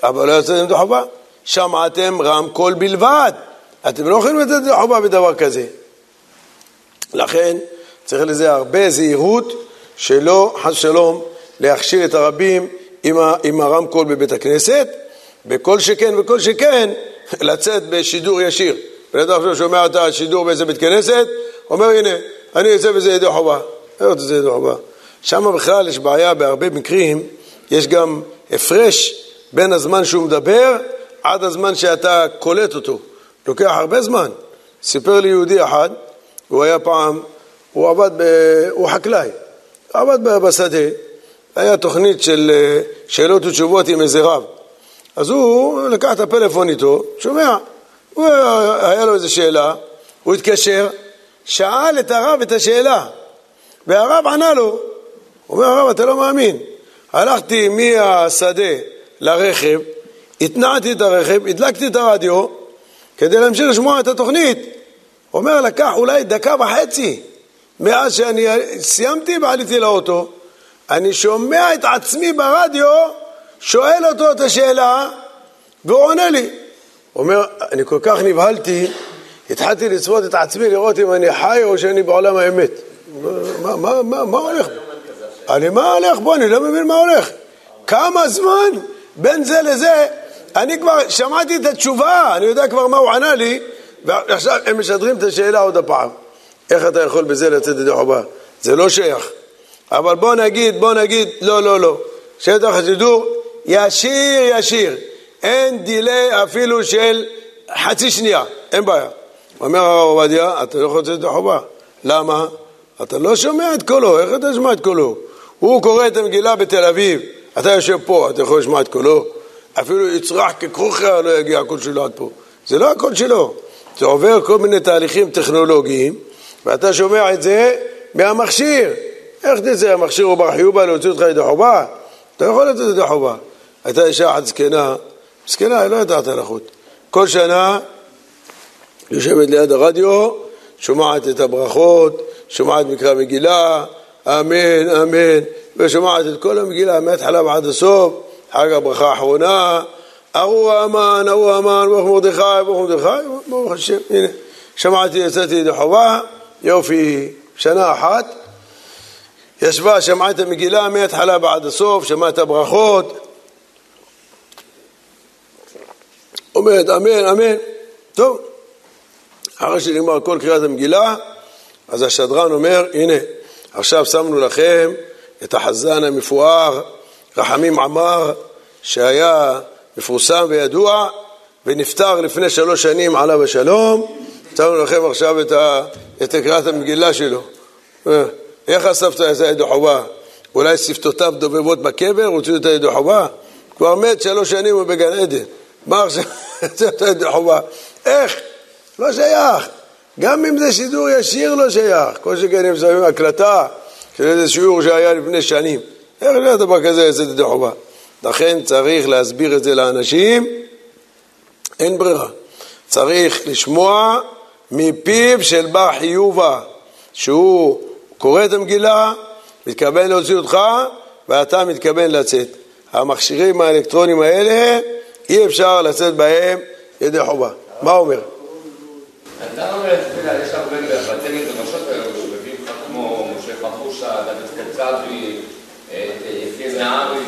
A: אבל לא יצאתם ידי חובה. שמעתם רמקול בלבד. אתם לא יכולים לתת ידי חובה בדבר כזה. לכן צריך לזה הרבה זהירות, שלא, חס ושלום, להכשיר את הרבים עם, ה, עם הרמקול בבית הכנסת, וכל שכן וכל שכן לצאת בשידור ישיר. בן אדם עכשיו שומע את השידור באיזה בית כנסת, אומר הנה, אני יוצא בזה ידי חובה. חובה? שם בכלל יש בעיה בהרבה מקרים, יש גם הפרש בין הזמן שהוא מדבר עד הזמן שאתה קולט אותו. לוקח הרבה זמן. סיפר לי יהודי אחד, הוא היה פעם, הוא עבד, ב, הוא חקלאי, עבד בשדה, היה תוכנית של אה, שאלות ותשובות עם איזה רב. אז הוא לקח את הפלאפון איתו, שומע, הוא היה לו איזו שאלה, הוא התקשר, שאל את הרב את השאלה, והרב ענה לו, אומר הרב, אתה לא מאמין, הלכתי מהשדה לרכב, התנעתי את הרכב, הדלקתי את הרדיו כדי להמשיך לשמוע את התוכנית. אומר, לקח אולי דקה וחצי מאז שאני סיימתי ועליתי לאוטו, אני שומע את עצמי ברדיו, שואל אותו את השאלה, והוא עונה לי. אומר, אני כל כך נבהלתי, התחלתי לצפות את עצמי לראות אם אני חי או שאני בעולם האמת. מה, מה, מה, מה הולך? אני, מה הולך פה? אני לא מבין מה הולך. כמה זמן בין זה לזה, אני כבר שמעתי את התשובה, אני יודע כבר מה הוא ענה לי, ועכשיו הם משדרים את השאלה עוד הפעם. איך אתה יכול בזה לצאת ידי חובה? זה לא שייך. אבל בוא נגיד, בוא נגיד, לא, לא, לא. שטח השידור ישיר ישיר. אין דיליי אפילו של חצי שנייה, אין בעיה. אומר הרב עובדיה, אתה לא יכול לצאת ידי חובה. למה? אתה לא שומע את קולו, איך אתה שומע את קולו? הוא קורא את המגילה בתל אביב, אתה יושב פה, אתה יכול לשמוע את קולו? אפילו יצרח ככרוכיה לא יגיע הקול שלו עד פה. זה לא הקול שלו. זה עובר כל מיני תהליכים טכנולוגיים, ואתה שומע את זה מהמכשיר. איך תצא, המכשיר הוא בר חיובה להוציא אותך ידי חובה? אתה יכול לצאת ידי חובה. הייתה אישה אחת זקנה, זקנה, היא לא יודעת הלכות. כל שנה יושבת ליד הרדיו, שומעת את הברכות, שומעת מקרא מגילה, אמן, אמן, ושומעת את כל המגילה מההתחלה ועד הסוף, חג הברכה האחרונה, ארור המן, ארור המן, ברוך מרדכי, ברוך מרדכי, ברוך השם, הנה, שמעתי, יצאתי ידי חובה, יופי, שנה אחת, ישבה, שמעה את המגילה מההתחלה ועד הסוף, שמעה את הברכות, אומרת אמן, אמן, טוב, אחרי שנגמר כל קריאת המגילה, אז השדרן אומר, הנה, עכשיו שמנו לכם את החזן המפואר, רחמים עמר, שהיה מפורסם וידוע, ונפטר לפני שלוש שנים עליו השלום, שמנו לכם עכשיו את, ה, את קריאת המגילה שלו. אה, איך הסבתא יצא ידי חובה? אולי שפתותיו דובבות בקבר, הוציאו את הידי חובה? כבר מת שלוש שנים הוא בגן עדן. מה עכשיו יצא את הידי חובה? איך? לא שייך. גם אם זה שידור ישיר לא שייך. כל שכן אם שמים הקלטה של איזה שיעור שהיה לפני שנים. איך זה דבר כזה יצא ידי חובה? לכן צריך להסביר את זה לאנשים, אין ברירה. צריך לשמוע מפיו של בר חיובה, שהוא קורא את המגילה, מתכוון להוציא אותך, ואתה מתכוון לצאת. המכשירים האלקטרונים האלה, אי אפשר לצאת בהם ידי חובה. מה אומר?
C: אתה אומר, יש הרבה בתי מדרשות היום שמביאים לך כמו משה חבושה, דוד קצבי, יפי נהרי,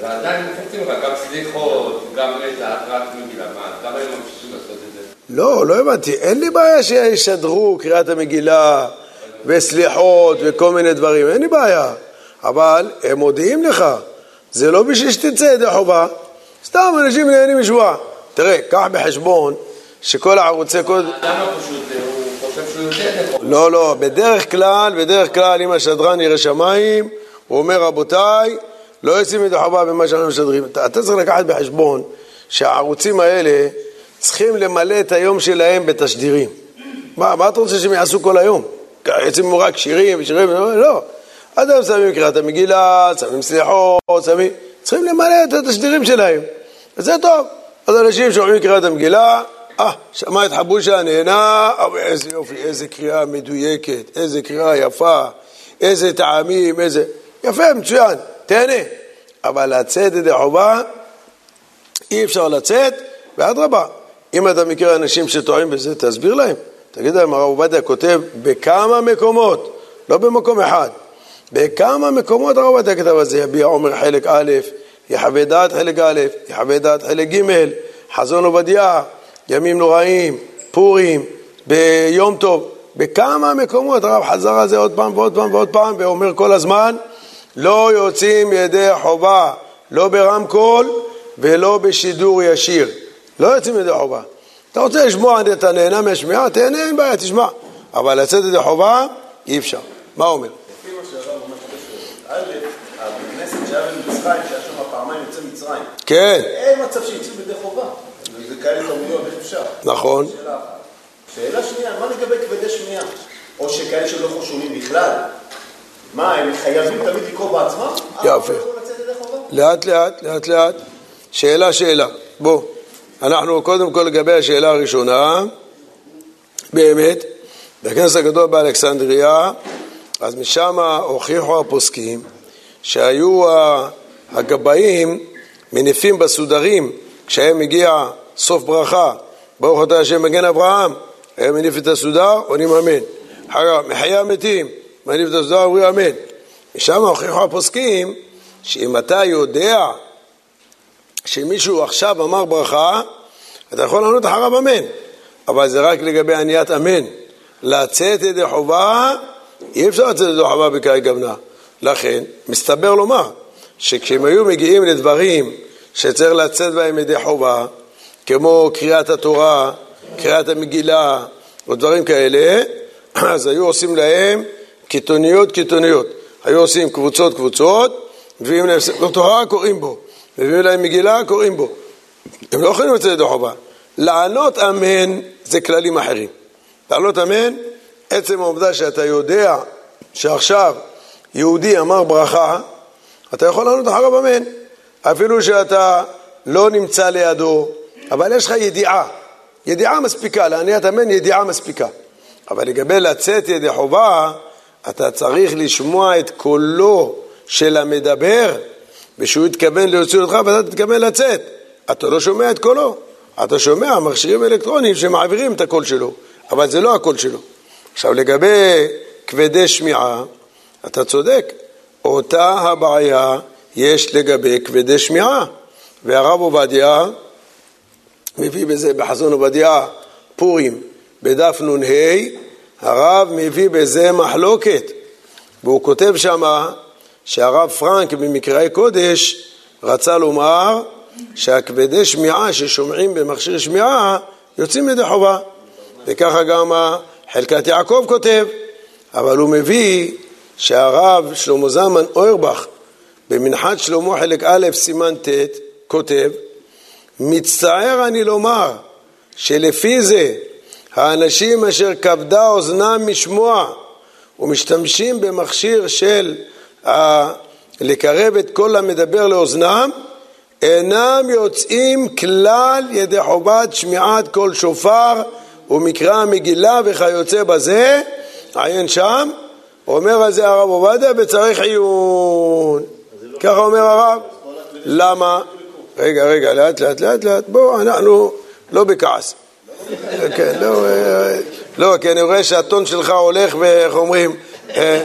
C: ועדיין מפצים לך גם סליחות, גם את ההקראת מגילה, מה, למה הם ממשיכים לעשות את זה?
A: לא, לא הבנתי, אין לי בעיה שישדרו קריאת המגילה וסליחות וכל מיני דברים, אין לי בעיה, אבל הם מודיעים לך, זה לא בשביל שתצא ידי חובה, סתם אנשים נהנים משבועה. תראה, קח בחשבון שכל הערוצי קוד...
C: למה פשוט, הוא חושב שהוא נכון?
A: לא, לא, בדרך כלל, בדרך כלל אם השדרן ירא שמיים, הוא אומר רבותיי, לא יוצאים ידי חובה במה שאנחנו משדרים. אתה אתה צריך לקחת בחשבון שהערוצים האלה צריכים למלא את היום שלהם בתשדירים. מה, מה אתה רוצה שהם יעשו כל היום? יוצאים רק שירים ושירים, לא. עד היום שמים קריאת המגילה, שמים סליחות, שמים... צריכים למלא את התשדירים שלהם. וזה טוב. אז אנשים שומעים קריאת המגילה, אה, שמע את חבושה, נהנה, אבל איזה יופי, איזה קריאה מדויקת, איזה קריאה יפה, איזה טעמים, איזה... יפה, מצוין, תהנה. אבל לצאת ידי חובה, אי אפשר לצאת, ואדרבה, אם אתה מכיר אנשים שטועים בזה, תסביר להם. תגיד להם, הרב עובדיה כותב בכמה מקומות, לא במקום אחד, בכמה מקומות הרב עובדיה כתב על זה, יביע עומר חלק א', יחווה דעת חלק א', יחווה דעת חלק ג', חזון עובדיה, ימים נוראים, פורים, ביום טוב, בכמה מקומות הרב חזר על זה עוד פעם ועוד פעם ועוד פעם ואומר כל הזמן לא יוצאים ידי חובה, לא ברמקול ולא בשידור ישיר, לא יוצאים ידי חובה. אתה רוצה לשמוע, אתה נהנה מהשמיעה, תהנה, אין בעיה, תשמע, אבל לצאת ידי חובה, אי אפשר. מה אומר? כן,
B: אין מצב שיצאו בידי חובה. כאלה כמויות, איך אפשר?
A: נכון.
B: שאלה אחת. שאלה שנייה, מה לגבי כבדי שמיעה? או שכאלה שלא שומעים בכלל? מה, הם חייבים תמיד לקרוא בעצמם?
A: יפה.
B: אה, חובה?
A: לאט לאט, לאט לאט. שאלה שאלה. בוא, אנחנו קודם כל לגבי השאלה הראשונה, באמת, בכנס הגדול באלכסנדריה, אז משם הוכיחו הפוסקים שהיו הגבאים מניפים בסודרים כשהיה מגיע סוף ברכה, ברוך אתה השם מגן אברהם, היה מניף את הסודר, עונים אמן. אחר כך מחיי המתים, מניף את הסודר, אומרים אמן. משם הוכיחו הפוסקים שאם אתה יודע שמישהו עכשיו אמר ברכה, אתה יכול לענות אחריו אמן, אבל זה רק לגבי עניית אמן. לצאת ידי חובה, אי אפשר לצאת ידי חובה בקאי גוונה. לכן, מסתבר לומר שכשהם היו מגיעים לדברים שצריך לצאת בהם ידי חובה, כמו קריאת התורה, קריאת המגילה, או דברים כאלה, אז היו עושים להם קיתוניות קיתוניות. היו עושים קבוצות קבוצות, מביאים להם ספר תורה, קוראים בו. מביאים להם מגילה, קוראים בו. הם לא יכולים לצאת ידי חובה. לענות אמן זה כללים אחרים. לענות אמן, עצם העובדה שאתה יודע שעכשיו יהודי אמר ברכה, אתה יכול לענות אחריו אמן. אפילו שאתה לא נמצא לידו, אבל יש לך ידיעה. ידיעה מספיקה, לעניית אמן ידיעה מספיקה. אבל לגבי לצאת ידי חובה, אתה צריך לשמוע את קולו של המדבר, ושהוא יתכוון להוציא אותך ואתה תתכוון לצאת. אתה לא שומע את קולו, אתה שומע מכשירים אלקטרוניים שמעבירים את הקול שלו, אבל זה לא הקול שלו. עכשיו לגבי כבדי שמיעה, אתה צודק, אותה הבעיה יש לגבי כבדי שמיעה. והרב עובדיה מביא בזה בחזון עובדיה פורים בדף נ"ה, הרב מביא בזה מחלוקת, והוא כותב שמה שהרב פרנק במקראי קודש רצה לומר שהכבדי שמיעה ששומעים במכשיר שמיעה יוצאים ידי חובה, וככה גם חלקת יעקב כותב, אבל הוא מביא שהרב שלמה זלמן אוירבך במנחת שלמה חלק א' סימן ט' כותב מצטער אני לומר שלפי זה האנשים אשר כבדה אוזנם משמוע ומשתמשים במכשיר של ה... לקרב את כל המדבר לאוזנם אינם יוצאים כלל ידי חובת שמיעת כל שופר ומקרא המגילה וכיוצא בזה, עיין שם, אומר על זה הרב עובדיה בצריך עיון. ככה אומר הרב. למה? רגע, רגע, לאט לאט לאט לאט, בואו, אנחנו לא בכעס. כן, לא, אה, לא, כי אני רואה שהטון שלך הולך ואיך אומרים, אה,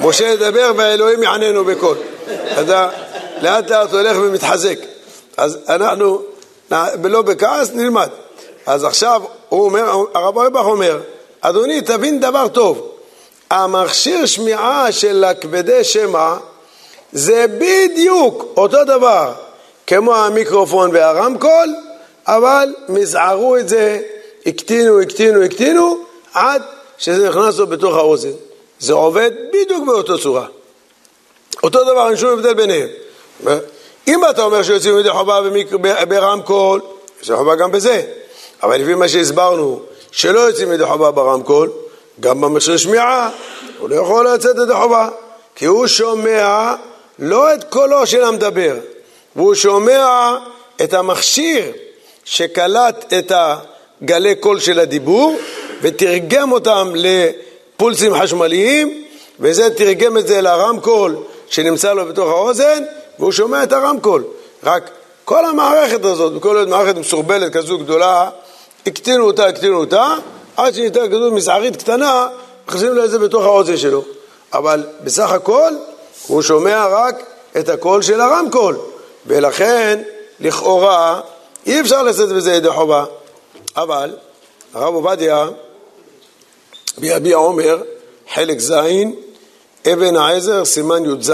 A: משה ידבר והאלוהים יעננו בקול. אתה לאט לאט הולך ומתחזק. אז אנחנו, לא בכעס, נלמד. אז עכשיו, הוא אומר, הרב אויבך אומר, אדוני, תבין דבר טוב, המכשיר שמיעה של הכבדי שמע זה בדיוק אותו דבר כמו המיקרופון והרמקול, אבל מזערו את זה, הקטינו, הקטינו, הקטינו, עד שזה נכנס לו בתוך האוזן. זה עובד בדיוק באותה צורה. אותו דבר, אין שום הבדל ביניהם. אם אתה אומר שיוצאים ידי חובה ברמקול, יש חובה גם בזה. אבל לפי מה שהסברנו, שלא יוצאים ידי חובה ברמקול, גם במכשיר שמיעה, הוא לא יכול לצאת ידי חובה, כי הוא שומע לא את קולו של המדבר, והוא שומע את המכשיר שקלט את הגלי קול של הדיבור ותרגם אותם לפולסים חשמליים וזה תרגם את זה לרמקול שנמצא לו בתוך האוזן והוא שומע את הרמקול. רק כל המערכת הזאת, בכל זאת מערכת מסורבלת כזו גדולה, הקטינו אותה, הקטינו אותה, עד שנהייתה כזו מזערית קטנה, מכניסים לו את זה בתוך האוזן שלו. אבל בסך הכל הוא שומע רק את הקול של הרמקול. ולכן, לכאורה, אי אפשר לשאת בזה ידי חובה. אבל הרב עובדיה ביביע עומר, חלק ז', אבן העזר, סימן י"ז.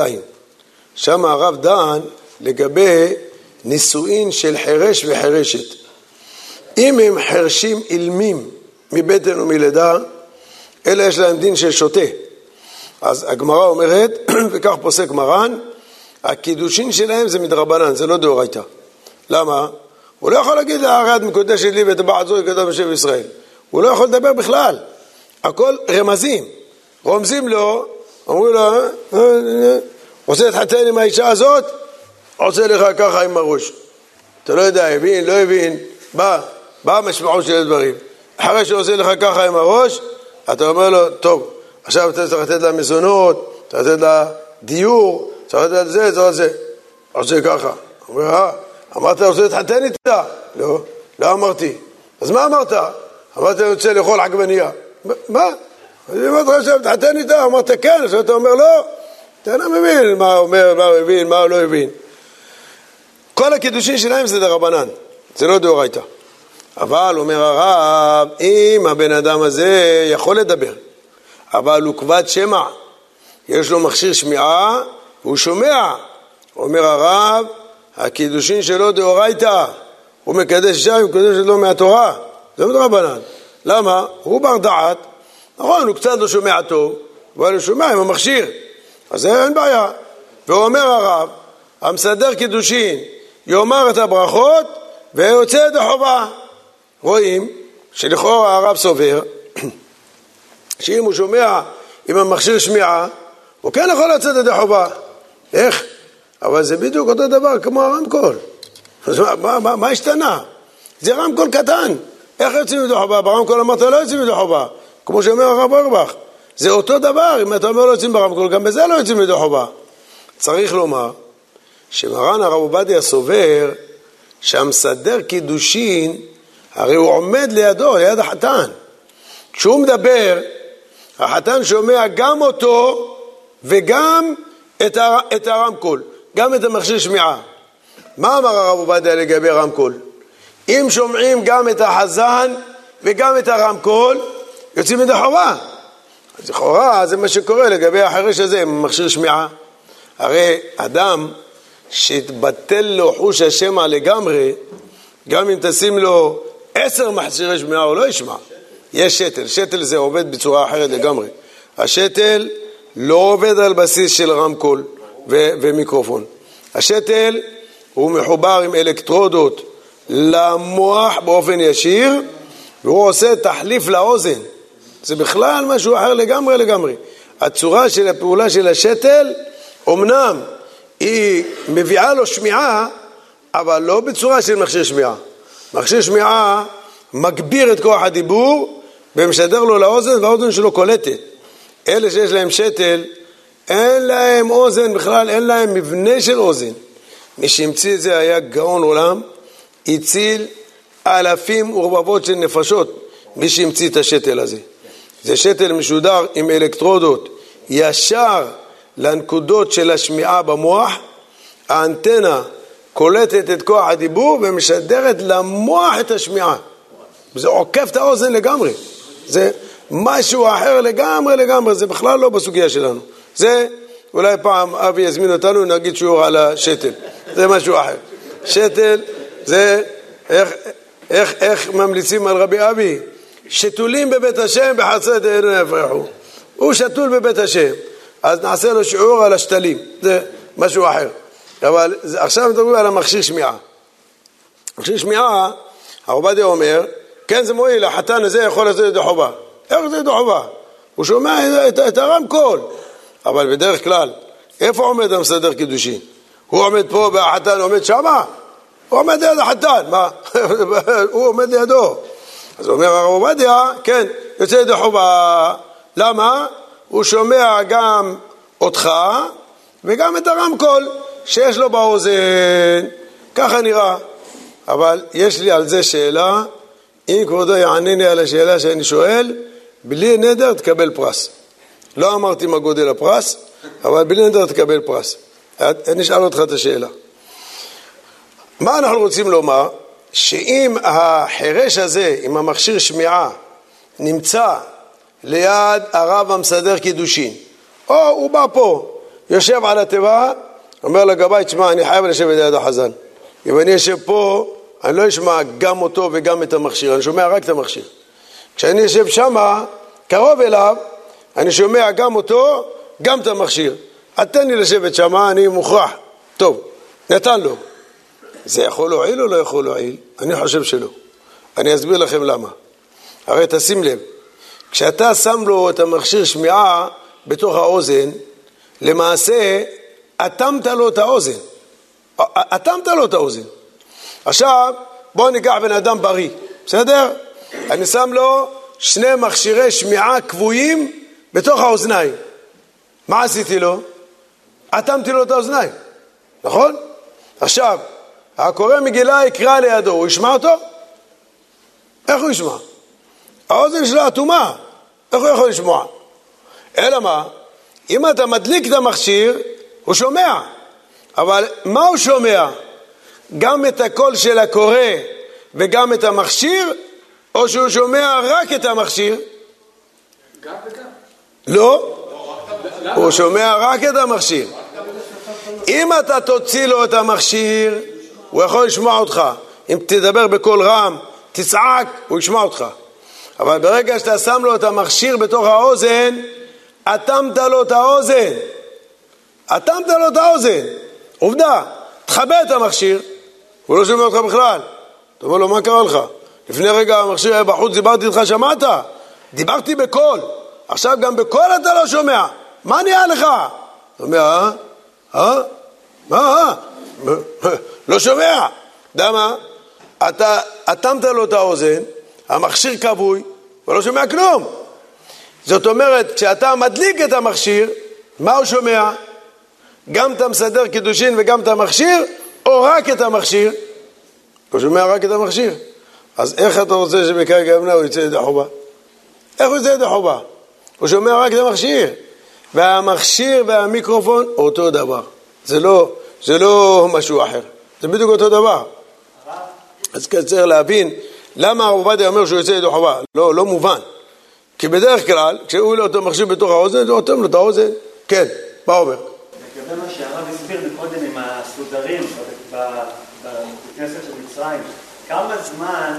A: שם הרב דן לגבי נישואין של חירש וחירשת. אם הם חרשים אילמים מבטן ומלידה, אלה יש להם דין של שוטה. אז הגמרא אומרת, וכך פוסק מרן, הקידושין שלהם זה מדרבנן, זה לא דאורייתא. למה? הוא לא יכול להגיד הרי את מקודשת לי וטבעת זו יקדש בשם ישראל. הוא לא יכול לדבר בכלל. הכל רמזים. רומזים לו, אומרים לו, אה, אה, אה, רוצה להתחתן עם האישה הזאת, עושה לך ככה עם הראש. אתה לא יודע, הבין, לא הבין, בא, בא המשמעות של הדברים. אחרי שהוא עושה לך ככה עם הראש, אתה אומר לו, טוב, עכשיו אתה צריך לתת לה מזונות, צריך לתת לה דיור, צריך לדעת זה, זה, זה. עושה ככה. אומר, אה, אמרת אני רוצה להתחתן איתה? לא, לא אמרתי. אז מה אמרת? אמרתי אני רוצה לאכול עגבנייה. מה? אני אמרתי לך עכשיו, תתחתן איתה? אמרת כן, אז אתה אומר לא. אתה לא מבין מה הוא אומר, מה הוא הבין, מה הוא לא הבין. כל הקידושין שלהם זה דרבנן, זה לא דאורייתא. אבל אומר הרב, אם הבן אדם הזה יכול לדבר, אבל הוא כבד שמע, יש לו מכשיר שמיעה, והוא שומע, אומר הרב, הקידושין שלו דאורייתא, הוא מקדש אישה, הוא מקדש לו מהתורה, זה מדרבנן. למה? הוא בר דעת, נכון, הוא קצת לא שומע טוב, אבל הוא שומע עם המכשיר, אז אין בעיה. ואומר הרב, המסדר קידושין יאמר את הברכות ויוצא ידי חובה. רואים שלכאורה הרב סובר שאם הוא שומע עם המכשיר שמיעה, הוא כן יכול לצאת ידי חובה. איך? אבל זה בדיוק אותו דבר כמו הרמקול. אז מה, מה, מה, מה השתנה? זה רמקול קטן. איך יוצאים ידי חובה? ברמקול אמרת לא יוצאים ידי חובה. כמו שאומר הרב אורבך. זה אותו דבר, אם אתה אומר לא יוצאים ברמקול, גם בזה לא יוצאים ידי חובה. צריך לומר שמרן הרב עובדיה סובר שהמסדר קידושין, הרי הוא עומד לידו, ליד החתן. כשהוא מדבר, החתן שומע גם אותו וגם את, הר... את הרמקול, גם את המכשיר שמיעה. מה אמר הרב עובדיה לגבי רמקול? אם שומעים גם את החזן וגם את הרמקול, יוצאים ידי חובה. אז לכאורה זה מה שקורה לגבי החירש הזה מכשיר שמיעה. הרי אדם שהתבטל לו חוש השמע לגמרי, גם אם תשים לו עשר מכשירי שמיעה הוא לא ישמע. יש שתל, שתל זה עובד בצורה אחרת לגמרי. השתל לא עובד על בסיס של רמקול ו- ומיקרופון. השתל הוא מחובר עם אלקטרודות למוח באופן ישיר, והוא עושה תחליף לאוזן. זה בכלל משהו אחר לגמרי לגמרי. הצורה של הפעולה של השתל, אמנם היא מביאה לו שמיעה, אבל לא בצורה של מכשיר שמיעה. מכשיר שמיעה מגביר את כוח הדיבור ומשדר לו לאוזן והאוזן שלו קולטת. אלה שיש להם שתל, אין להם אוזן בכלל, אין להם מבנה של אוזן. מי שהמציא את זה היה גאון עולם, הציל אלפים ורבבות של נפשות, מי שהמציא את השתל הזה. זה שתל משודר עם אלקטרודות ישר לנקודות של השמיעה במוח, האנטנה קולטת את כוח הדיבור ומשדרת למוח את השמיעה. זה עוקף את האוזן לגמרי. זה משהו אחר לגמרי לגמרי, זה בכלל לא בסוגיה שלנו. זה, אולי פעם אבי יזמין אותנו, נגיד שיעור על השתל. זה משהו אחר. שתל זה, איך, איך, איך ממליצים על רבי אבי? שתולים בבית השם בחצי דהנו יפרחו. הוא שתול בבית השם, אז נעשה לו שיעור על השתלים, זה משהו אחר. אבל עכשיו מדברים על המכשיר שמיעה. מכשיר שמיעה, הרב עובדיה אומר, כן זה מועיל, החתן הזה יכול לעשות ידי חובה. איך זה חובה? הוא שומע את, את הרמקול. אבל בדרך כלל, איפה עומד המסדר קידושין? הוא עומד פה והחתן עומד שמה? הוא עומד ליד החתן, מה? הוא עומד לידו. אז אומר הרב עובדיה, כן, יוצא ידי חובה. למה? הוא שומע גם אותך וגם את הרמקול שיש לו באוזן. ככה נראה. אבל יש לי על זה שאלה, אם כבודו יענה לי על השאלה שאני שואל, בלי נדר תקבל פרס. לא אמרתי מה גודל הפרס, אבל בלי נדר תקבל פרס. אני אשאל אותך את השאלה. מה אנחנו רוצים לומר? שאם החירש הזה, עם המכשיר שמיעה, נמצא ליד הרב המסדר קידושין, או הוא בא פה, יושב על התיבה, אומר לגבאי, תשמע, אני חייב לשבת ליד החזן. אם אני יושב פה, אני לא אשמע גם אותו וגם את המכשיר, אני שומע רק את המכשיר. כשאני יושב שמה, קרוב אליו, אני שומע גם אותו, גם את המכשיר. אז תן לי לשבת שמה, אני מוכרח. טוב, נתן לו. זה יכול להועיל או לא יכול להועיל? אני חושב שלא. אני אסביר לכם למה. הרי תשים לב, כשאתה שם לו את המכשיר שמיעה בתוך האוזן, למעשה אטמת לו את האוזן. אטמת לו את האוזן. עכשיו, בואו ניקח בן אדם בריא, בסדר? אני שם לו שני מכשירי שמיעה קבועים בתוך האוזניים. מה עשיתי לו? אטמתי לו את האוזניים, נכון? עכשיו, הקורא מגילה יקרא לידו, הוא ישמע אותו? איך הוא ישמע? האוזן שלו אטומה, איך הוא יכול לשמוע? אלא מה? אם אתה מדליק את המכשיר, הוא שומע. אבל מה הוא שומע? גם את הקול של הקורא וגם את המכשיר, או שהוא שומע רק את המכשיר? גם וגם. לא, הוא שומע רק את המכשיר. אם אתה תוציא לו את המכשיר, הוא יכול לשמוע אותך. אם תדבר בקול רם, תצעק, הוא ישמע אותך. אבל ברגע שאתה שם לו את המכשיר בתוך האוזן, אטמת לו את האוזן. אטמת לו את האוזן. עובדה, תכבה את המכשיר, הוא לא שומע אותך בכלל. אתה אומר לו, מה קרה לך? לפני רגע המכשיר היה בחוץ, דיברתי איתך, שמעת? דיברתי בקול. עכשיו גם בקול אתה לא שומע. מה נהיה לך? אתה אומר, אה? אה? מה? אה? לא שומע. יודע מה? אתה אטמת לו את האוזן, המכשיר כבוי, ולא שומע כלום. זאת אומרת, כשאתה מדליק את המכשיר, מה הוא שומע? גם אתה מסדר קידושין וגם את המכשיר, או רק את המכשיר? הוא שומע רק את המכשיר. אז איך אתה רוצה שבקרקע ימנה הוא יצא ידי חובה? איך הוא יצא ידי חובה? הוא שומע רק את המכשיר. והמכשיר והמיקרופון אותו דבר. זה לא, זה לא משהו אחר, זה בדיוק אותו דבר. אז צריך להבין למה הרב עובדיה אומר שהוא יוצא ידי חובה. לא, לא מובן. כי בדרך כלל, כשהוא לא אותו מכשיר בתוך האוזן, זה אוטם לו את האוזן. כן, מה אומר?
D: לגבי מה שהרב הסביר מקודם עם הסודרים בכנסת של מצרים, כמה זמן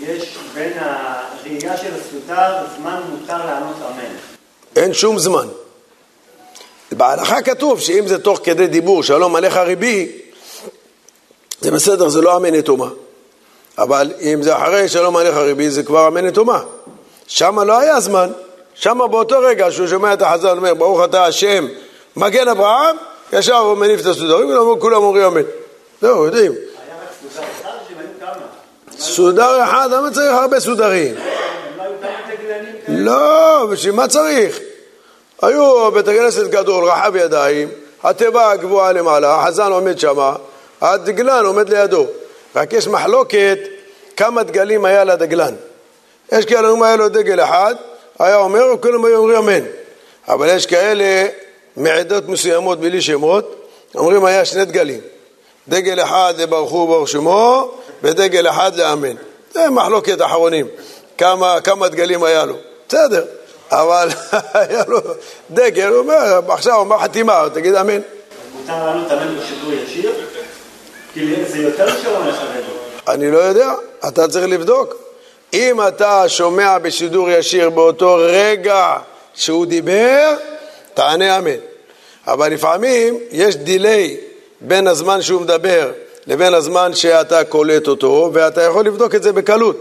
D: יש בין הראייה של הסודר זמן מותר לענות אמן?
A: אין שום זמן. בהלכה כתוב שאם זה תוך כדי דיבור, שלום עליך ריבי, זה בסדר, זה לא אמן יתומה. אבל אם זה אחרי שלום עליך ריבי, זה כבר אמן יתומה. שם לא היה זמן. שם באותו רגע שהוא שומע את החז"ל אומר, ברוך אתה השם, מגן אברהם, ישר הוא מניף את הסודרים, וכולם אומרים אמן. זהו, יודעים.
D: היה רק סודר אחד?
A: סודר אחד, למה צריך הרבה סודרים?
D: לא
A: בשביל מה צריך? היו בית הכנסת גדול, רחב ידיים, התיבה הגבוהה למעלה, החזן עומד שמה, הדגלן עומד לידו. רק יש מחלוקת כמה דגלים היה לדגלן. יש כאלה, אם היה לו דגל אחד, היה אומר, וכולם היו אומרים אמן. אבל יש כאלה מעדות מסוימות בלי שמות, אומרים היה שני דגלים. דגל אחד לברכו וברוך שמו, ודגל אחד לאמן. זה מחלוקת אחרונים. כמה, כמה דגלים היה לו. בסדר, אבל היה לו דגל, הוא אומר, עכשיו הוא אומר חתימה, תגיד אמן.
D: מותר לענות אמן בשידור ישיר? כי זה יותר לחרדים.
A: אני לא יודע, אתה צריך לבדוק. אם אתה שומע בשידור ישיר באותו רגע שהוא דיבר, תענה אמן. אבל לפעמים יש דיליי בין הזמן שהוא מדבר לבין הזמן שאתה קולט אותו, ואתה יכול לבדוק את זה בקלות.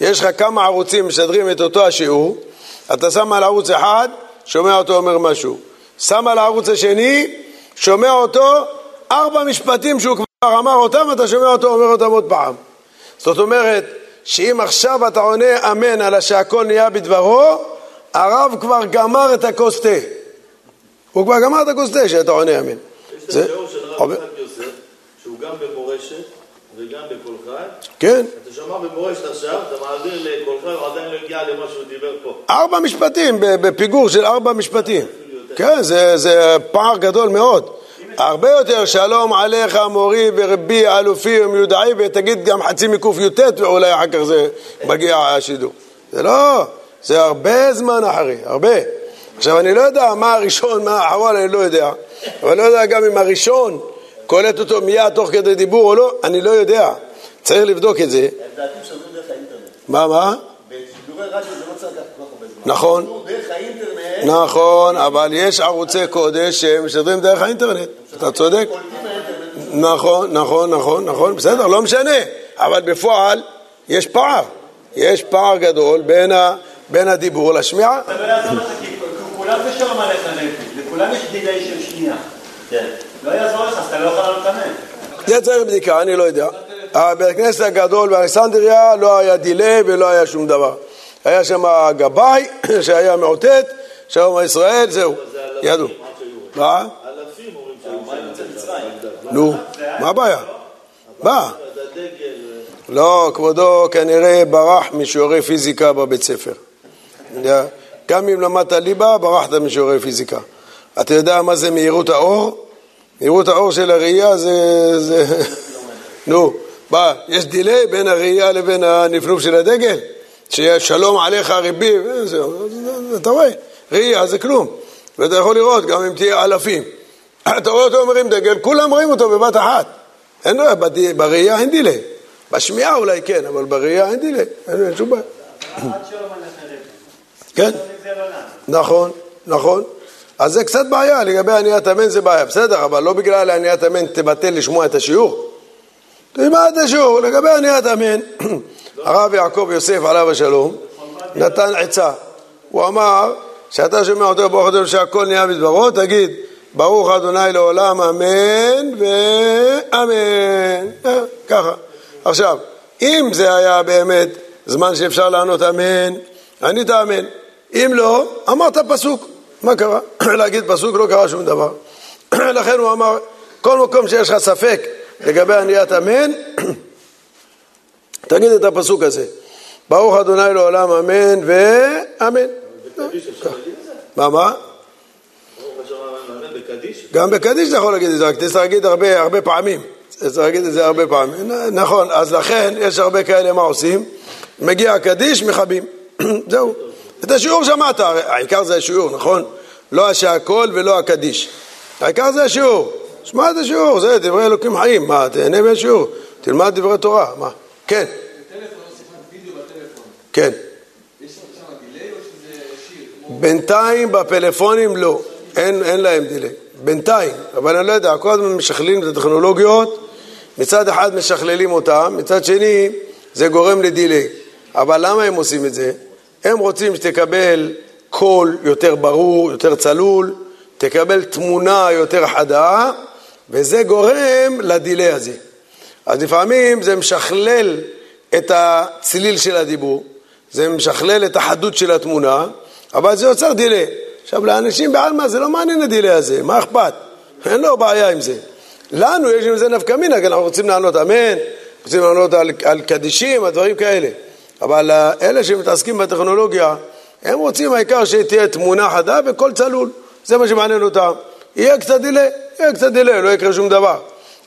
A: יש לך כמה ערוצים משדרים את אותו השיעור, אתה שם על ערוץ אחד, שומע אותו אומר משהו. שם על הערוץ השני, שומע אותו ארבע משפטים שהוא כבר אמר אותם, אתה שומע אותו אומר אותם עוד פעם. זאת אומרת, שאם עכשיו אתה עונה אמן על שהכל נהיה בדברו, הרב כבר גמר את הכוס תה. הוא כבר גמר את הכוס תה שאתה עונה אמן.
E: יש את
A: זה-
E: התיאור של הרב
A: עובד-
E: יצחק יוסף, שהוא גם במורשת וגם בקול חי.
A: כן,
E: אתה שומע במורשת עכשיו, אתה מעביר לקול חי, הוא עדיין לא הגיע למה שהוא דיבר פה.
A: ארבע משפטים, בפיגור של ארבע משפטים. כן, זה, זה פער גדול מאוד. הרבה יותר, שלום עליך מורי ורבי אלופי ומיודעי, ותגיד גם חצי מקי"ט, ואולי אחר כך זה מגיע השידור. זה לא, זה הרבה זמן אחרי, הרבה. עכשיו, אני לא יודע מה הראשון, מה האחרון, אני לא יודע. אבל לא יודע גם אם הראשון קולט אותו מיד תוך כדי דיבור או לא, אני לא יודע. צריך לבדוק את זה. מה, מה?
B: לא.
A: נכון. נכון, אבל יש ערוצי קודש שהם משדרים דרך האינטרנט, אתה צודק. נכון, נכון, נכון, נכון, בסדר, לא משנה, אבל בפועל יש פער, יש פער גדול בין, ה, בין הדיבור לשמיעה.
D: זה לא יעזור לך, כי כולם זה שלום עליך נפש, לכולם יש דיליי של שנייה.
B: כן.
D: לא יעזור לך, אז אתה לא יכול לענות אמן.
A: זה צריך בדיקה, אני לא יודע. הבית הכנסת הגדול באלכסנדריה לא היה דיליי ולא היה שום דבר. היה שם גבאי שהיה מאותת, שלום על ישראל, זהו, ידעו. מה?
E: אלפים אומרים שהיו.
A: נו, מה הבעיה? מה? לא, כבודו כנראה ברח משיעורי פיזיקה בבית ספר. גם אם למדת ליבה, ברחת משיעורי פיזיקה. אתה יודע מה זה מהירות האור? מהירות האור של הראייה זה... זה... נו, מה, יש דיליי בין הראייה לבין הנפנוף של הדגל? שיש שלום עליך ריבי, זהו, אתה רואה, ראייה זה כלום. ואתה יכול לראות גם אם תהיה אלפים. אתה רואה אותו מרים דגל, כולם רואים אותו בבת אחת. אין לו, בד- בראייה אין דיליי. בשמיעה אולי כן, אבל בראייה אין דיליי, אין שום בעיה. כן,
D: לא.
A: נכון, נכון. אז זה קצת בעיה, לגבי עניית המן זה בעיה, בסדר, אבל לא בגלל עניית המן תבטל לשמוע את השיעור. תלמד את השיעור, לגבי עניית המן, הרב יעקב יוסף עליו השלום נתן עצה. הוא אמר שאתה שומע אותו ברוך אדוני שהכל נהיה בדברו, תגיד ברוך אדוני לעולם אמן ואמן. אה, ככה. עכשיו, אם זה היה באמת זמן שאפשר לענות אמן, ענית אמן. אם לא, אמרת פסוק. מה קרה? להגיד פסוק לא קרה שום דבר. לכן הוא אמר, כל מקום שיש לך ספק לגבי עניית אמן, תגיד את הפסוק הזה. ברוך אדוני לעולם אמן ואמן. מה, מה? גם בקדיש אתה יכול להגיד את זה, רק צריך להגיד הרבה, פעמים. צריך להגיד את זה הרבה פעמים. נכון, אז לכן יש הרבה כאלה, מה עושים? מגיע הקדיש, מכבים. זהו. את השיעור שמעת, העיקר זה השיעור, נכון? לא השעקול ולא הקדיש. העיקר זה השיעור. שמע את השיעור, זה דברי אלוקים חיים. מה, תהנה מהשיעור. תלמד דברי תורה. מה? כן. כן. בינתיים בפלאפונים לא, אין, אין להם דיליי. בינתיים, אבל אני לא יודע, כל הזמן משכללים את הטכנולוגיות, מצד אחד משכללים אותם, מצד שני זה גורם לדיליי. אבל למה הם עושים את זה? הם רוצים שתקבל קול יותר ברור, יותר צלול, תקבל תמונה יותר חדה, וזה גורם ל delay הזה. אז לפעמים זה משכלל את הצליל של הדיבור, זה משכלל את החדות של התמונה, אבל זה יוצר delay. עכשיו, לאנשים בעלמא זה לא מעניין ה delay הזה, מה אכפת? אין לו בעיה עם זה. לנו יש עם זה נפקא מינה, כי אנחנו רוצים לענות אמן, רוצים לענות על, על קדישים, על דברים כאלה. אבל אלה שמתעסקים בטכנולוגיה, הם רוצים העיקר שתהיה תמונה חדה וקול צלול, זה מה שמעניין אותם. יהיה קצת דיליי, יהיה קצת דיליי, לא יקרה שום דבר.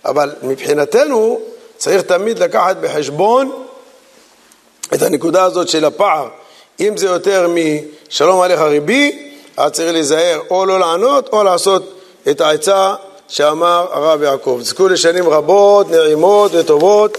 A: אבל מבחינתנו צריך תמיד לקחת בחשבון את הנקודה הזאת של הפער. אם זה יותר משלום עליך ריבי, אז צריך להיזהר או לא לענות או לעשות את העצה שאמר הרב יעקב. זכו לשנים רבות, נעימות וטובות.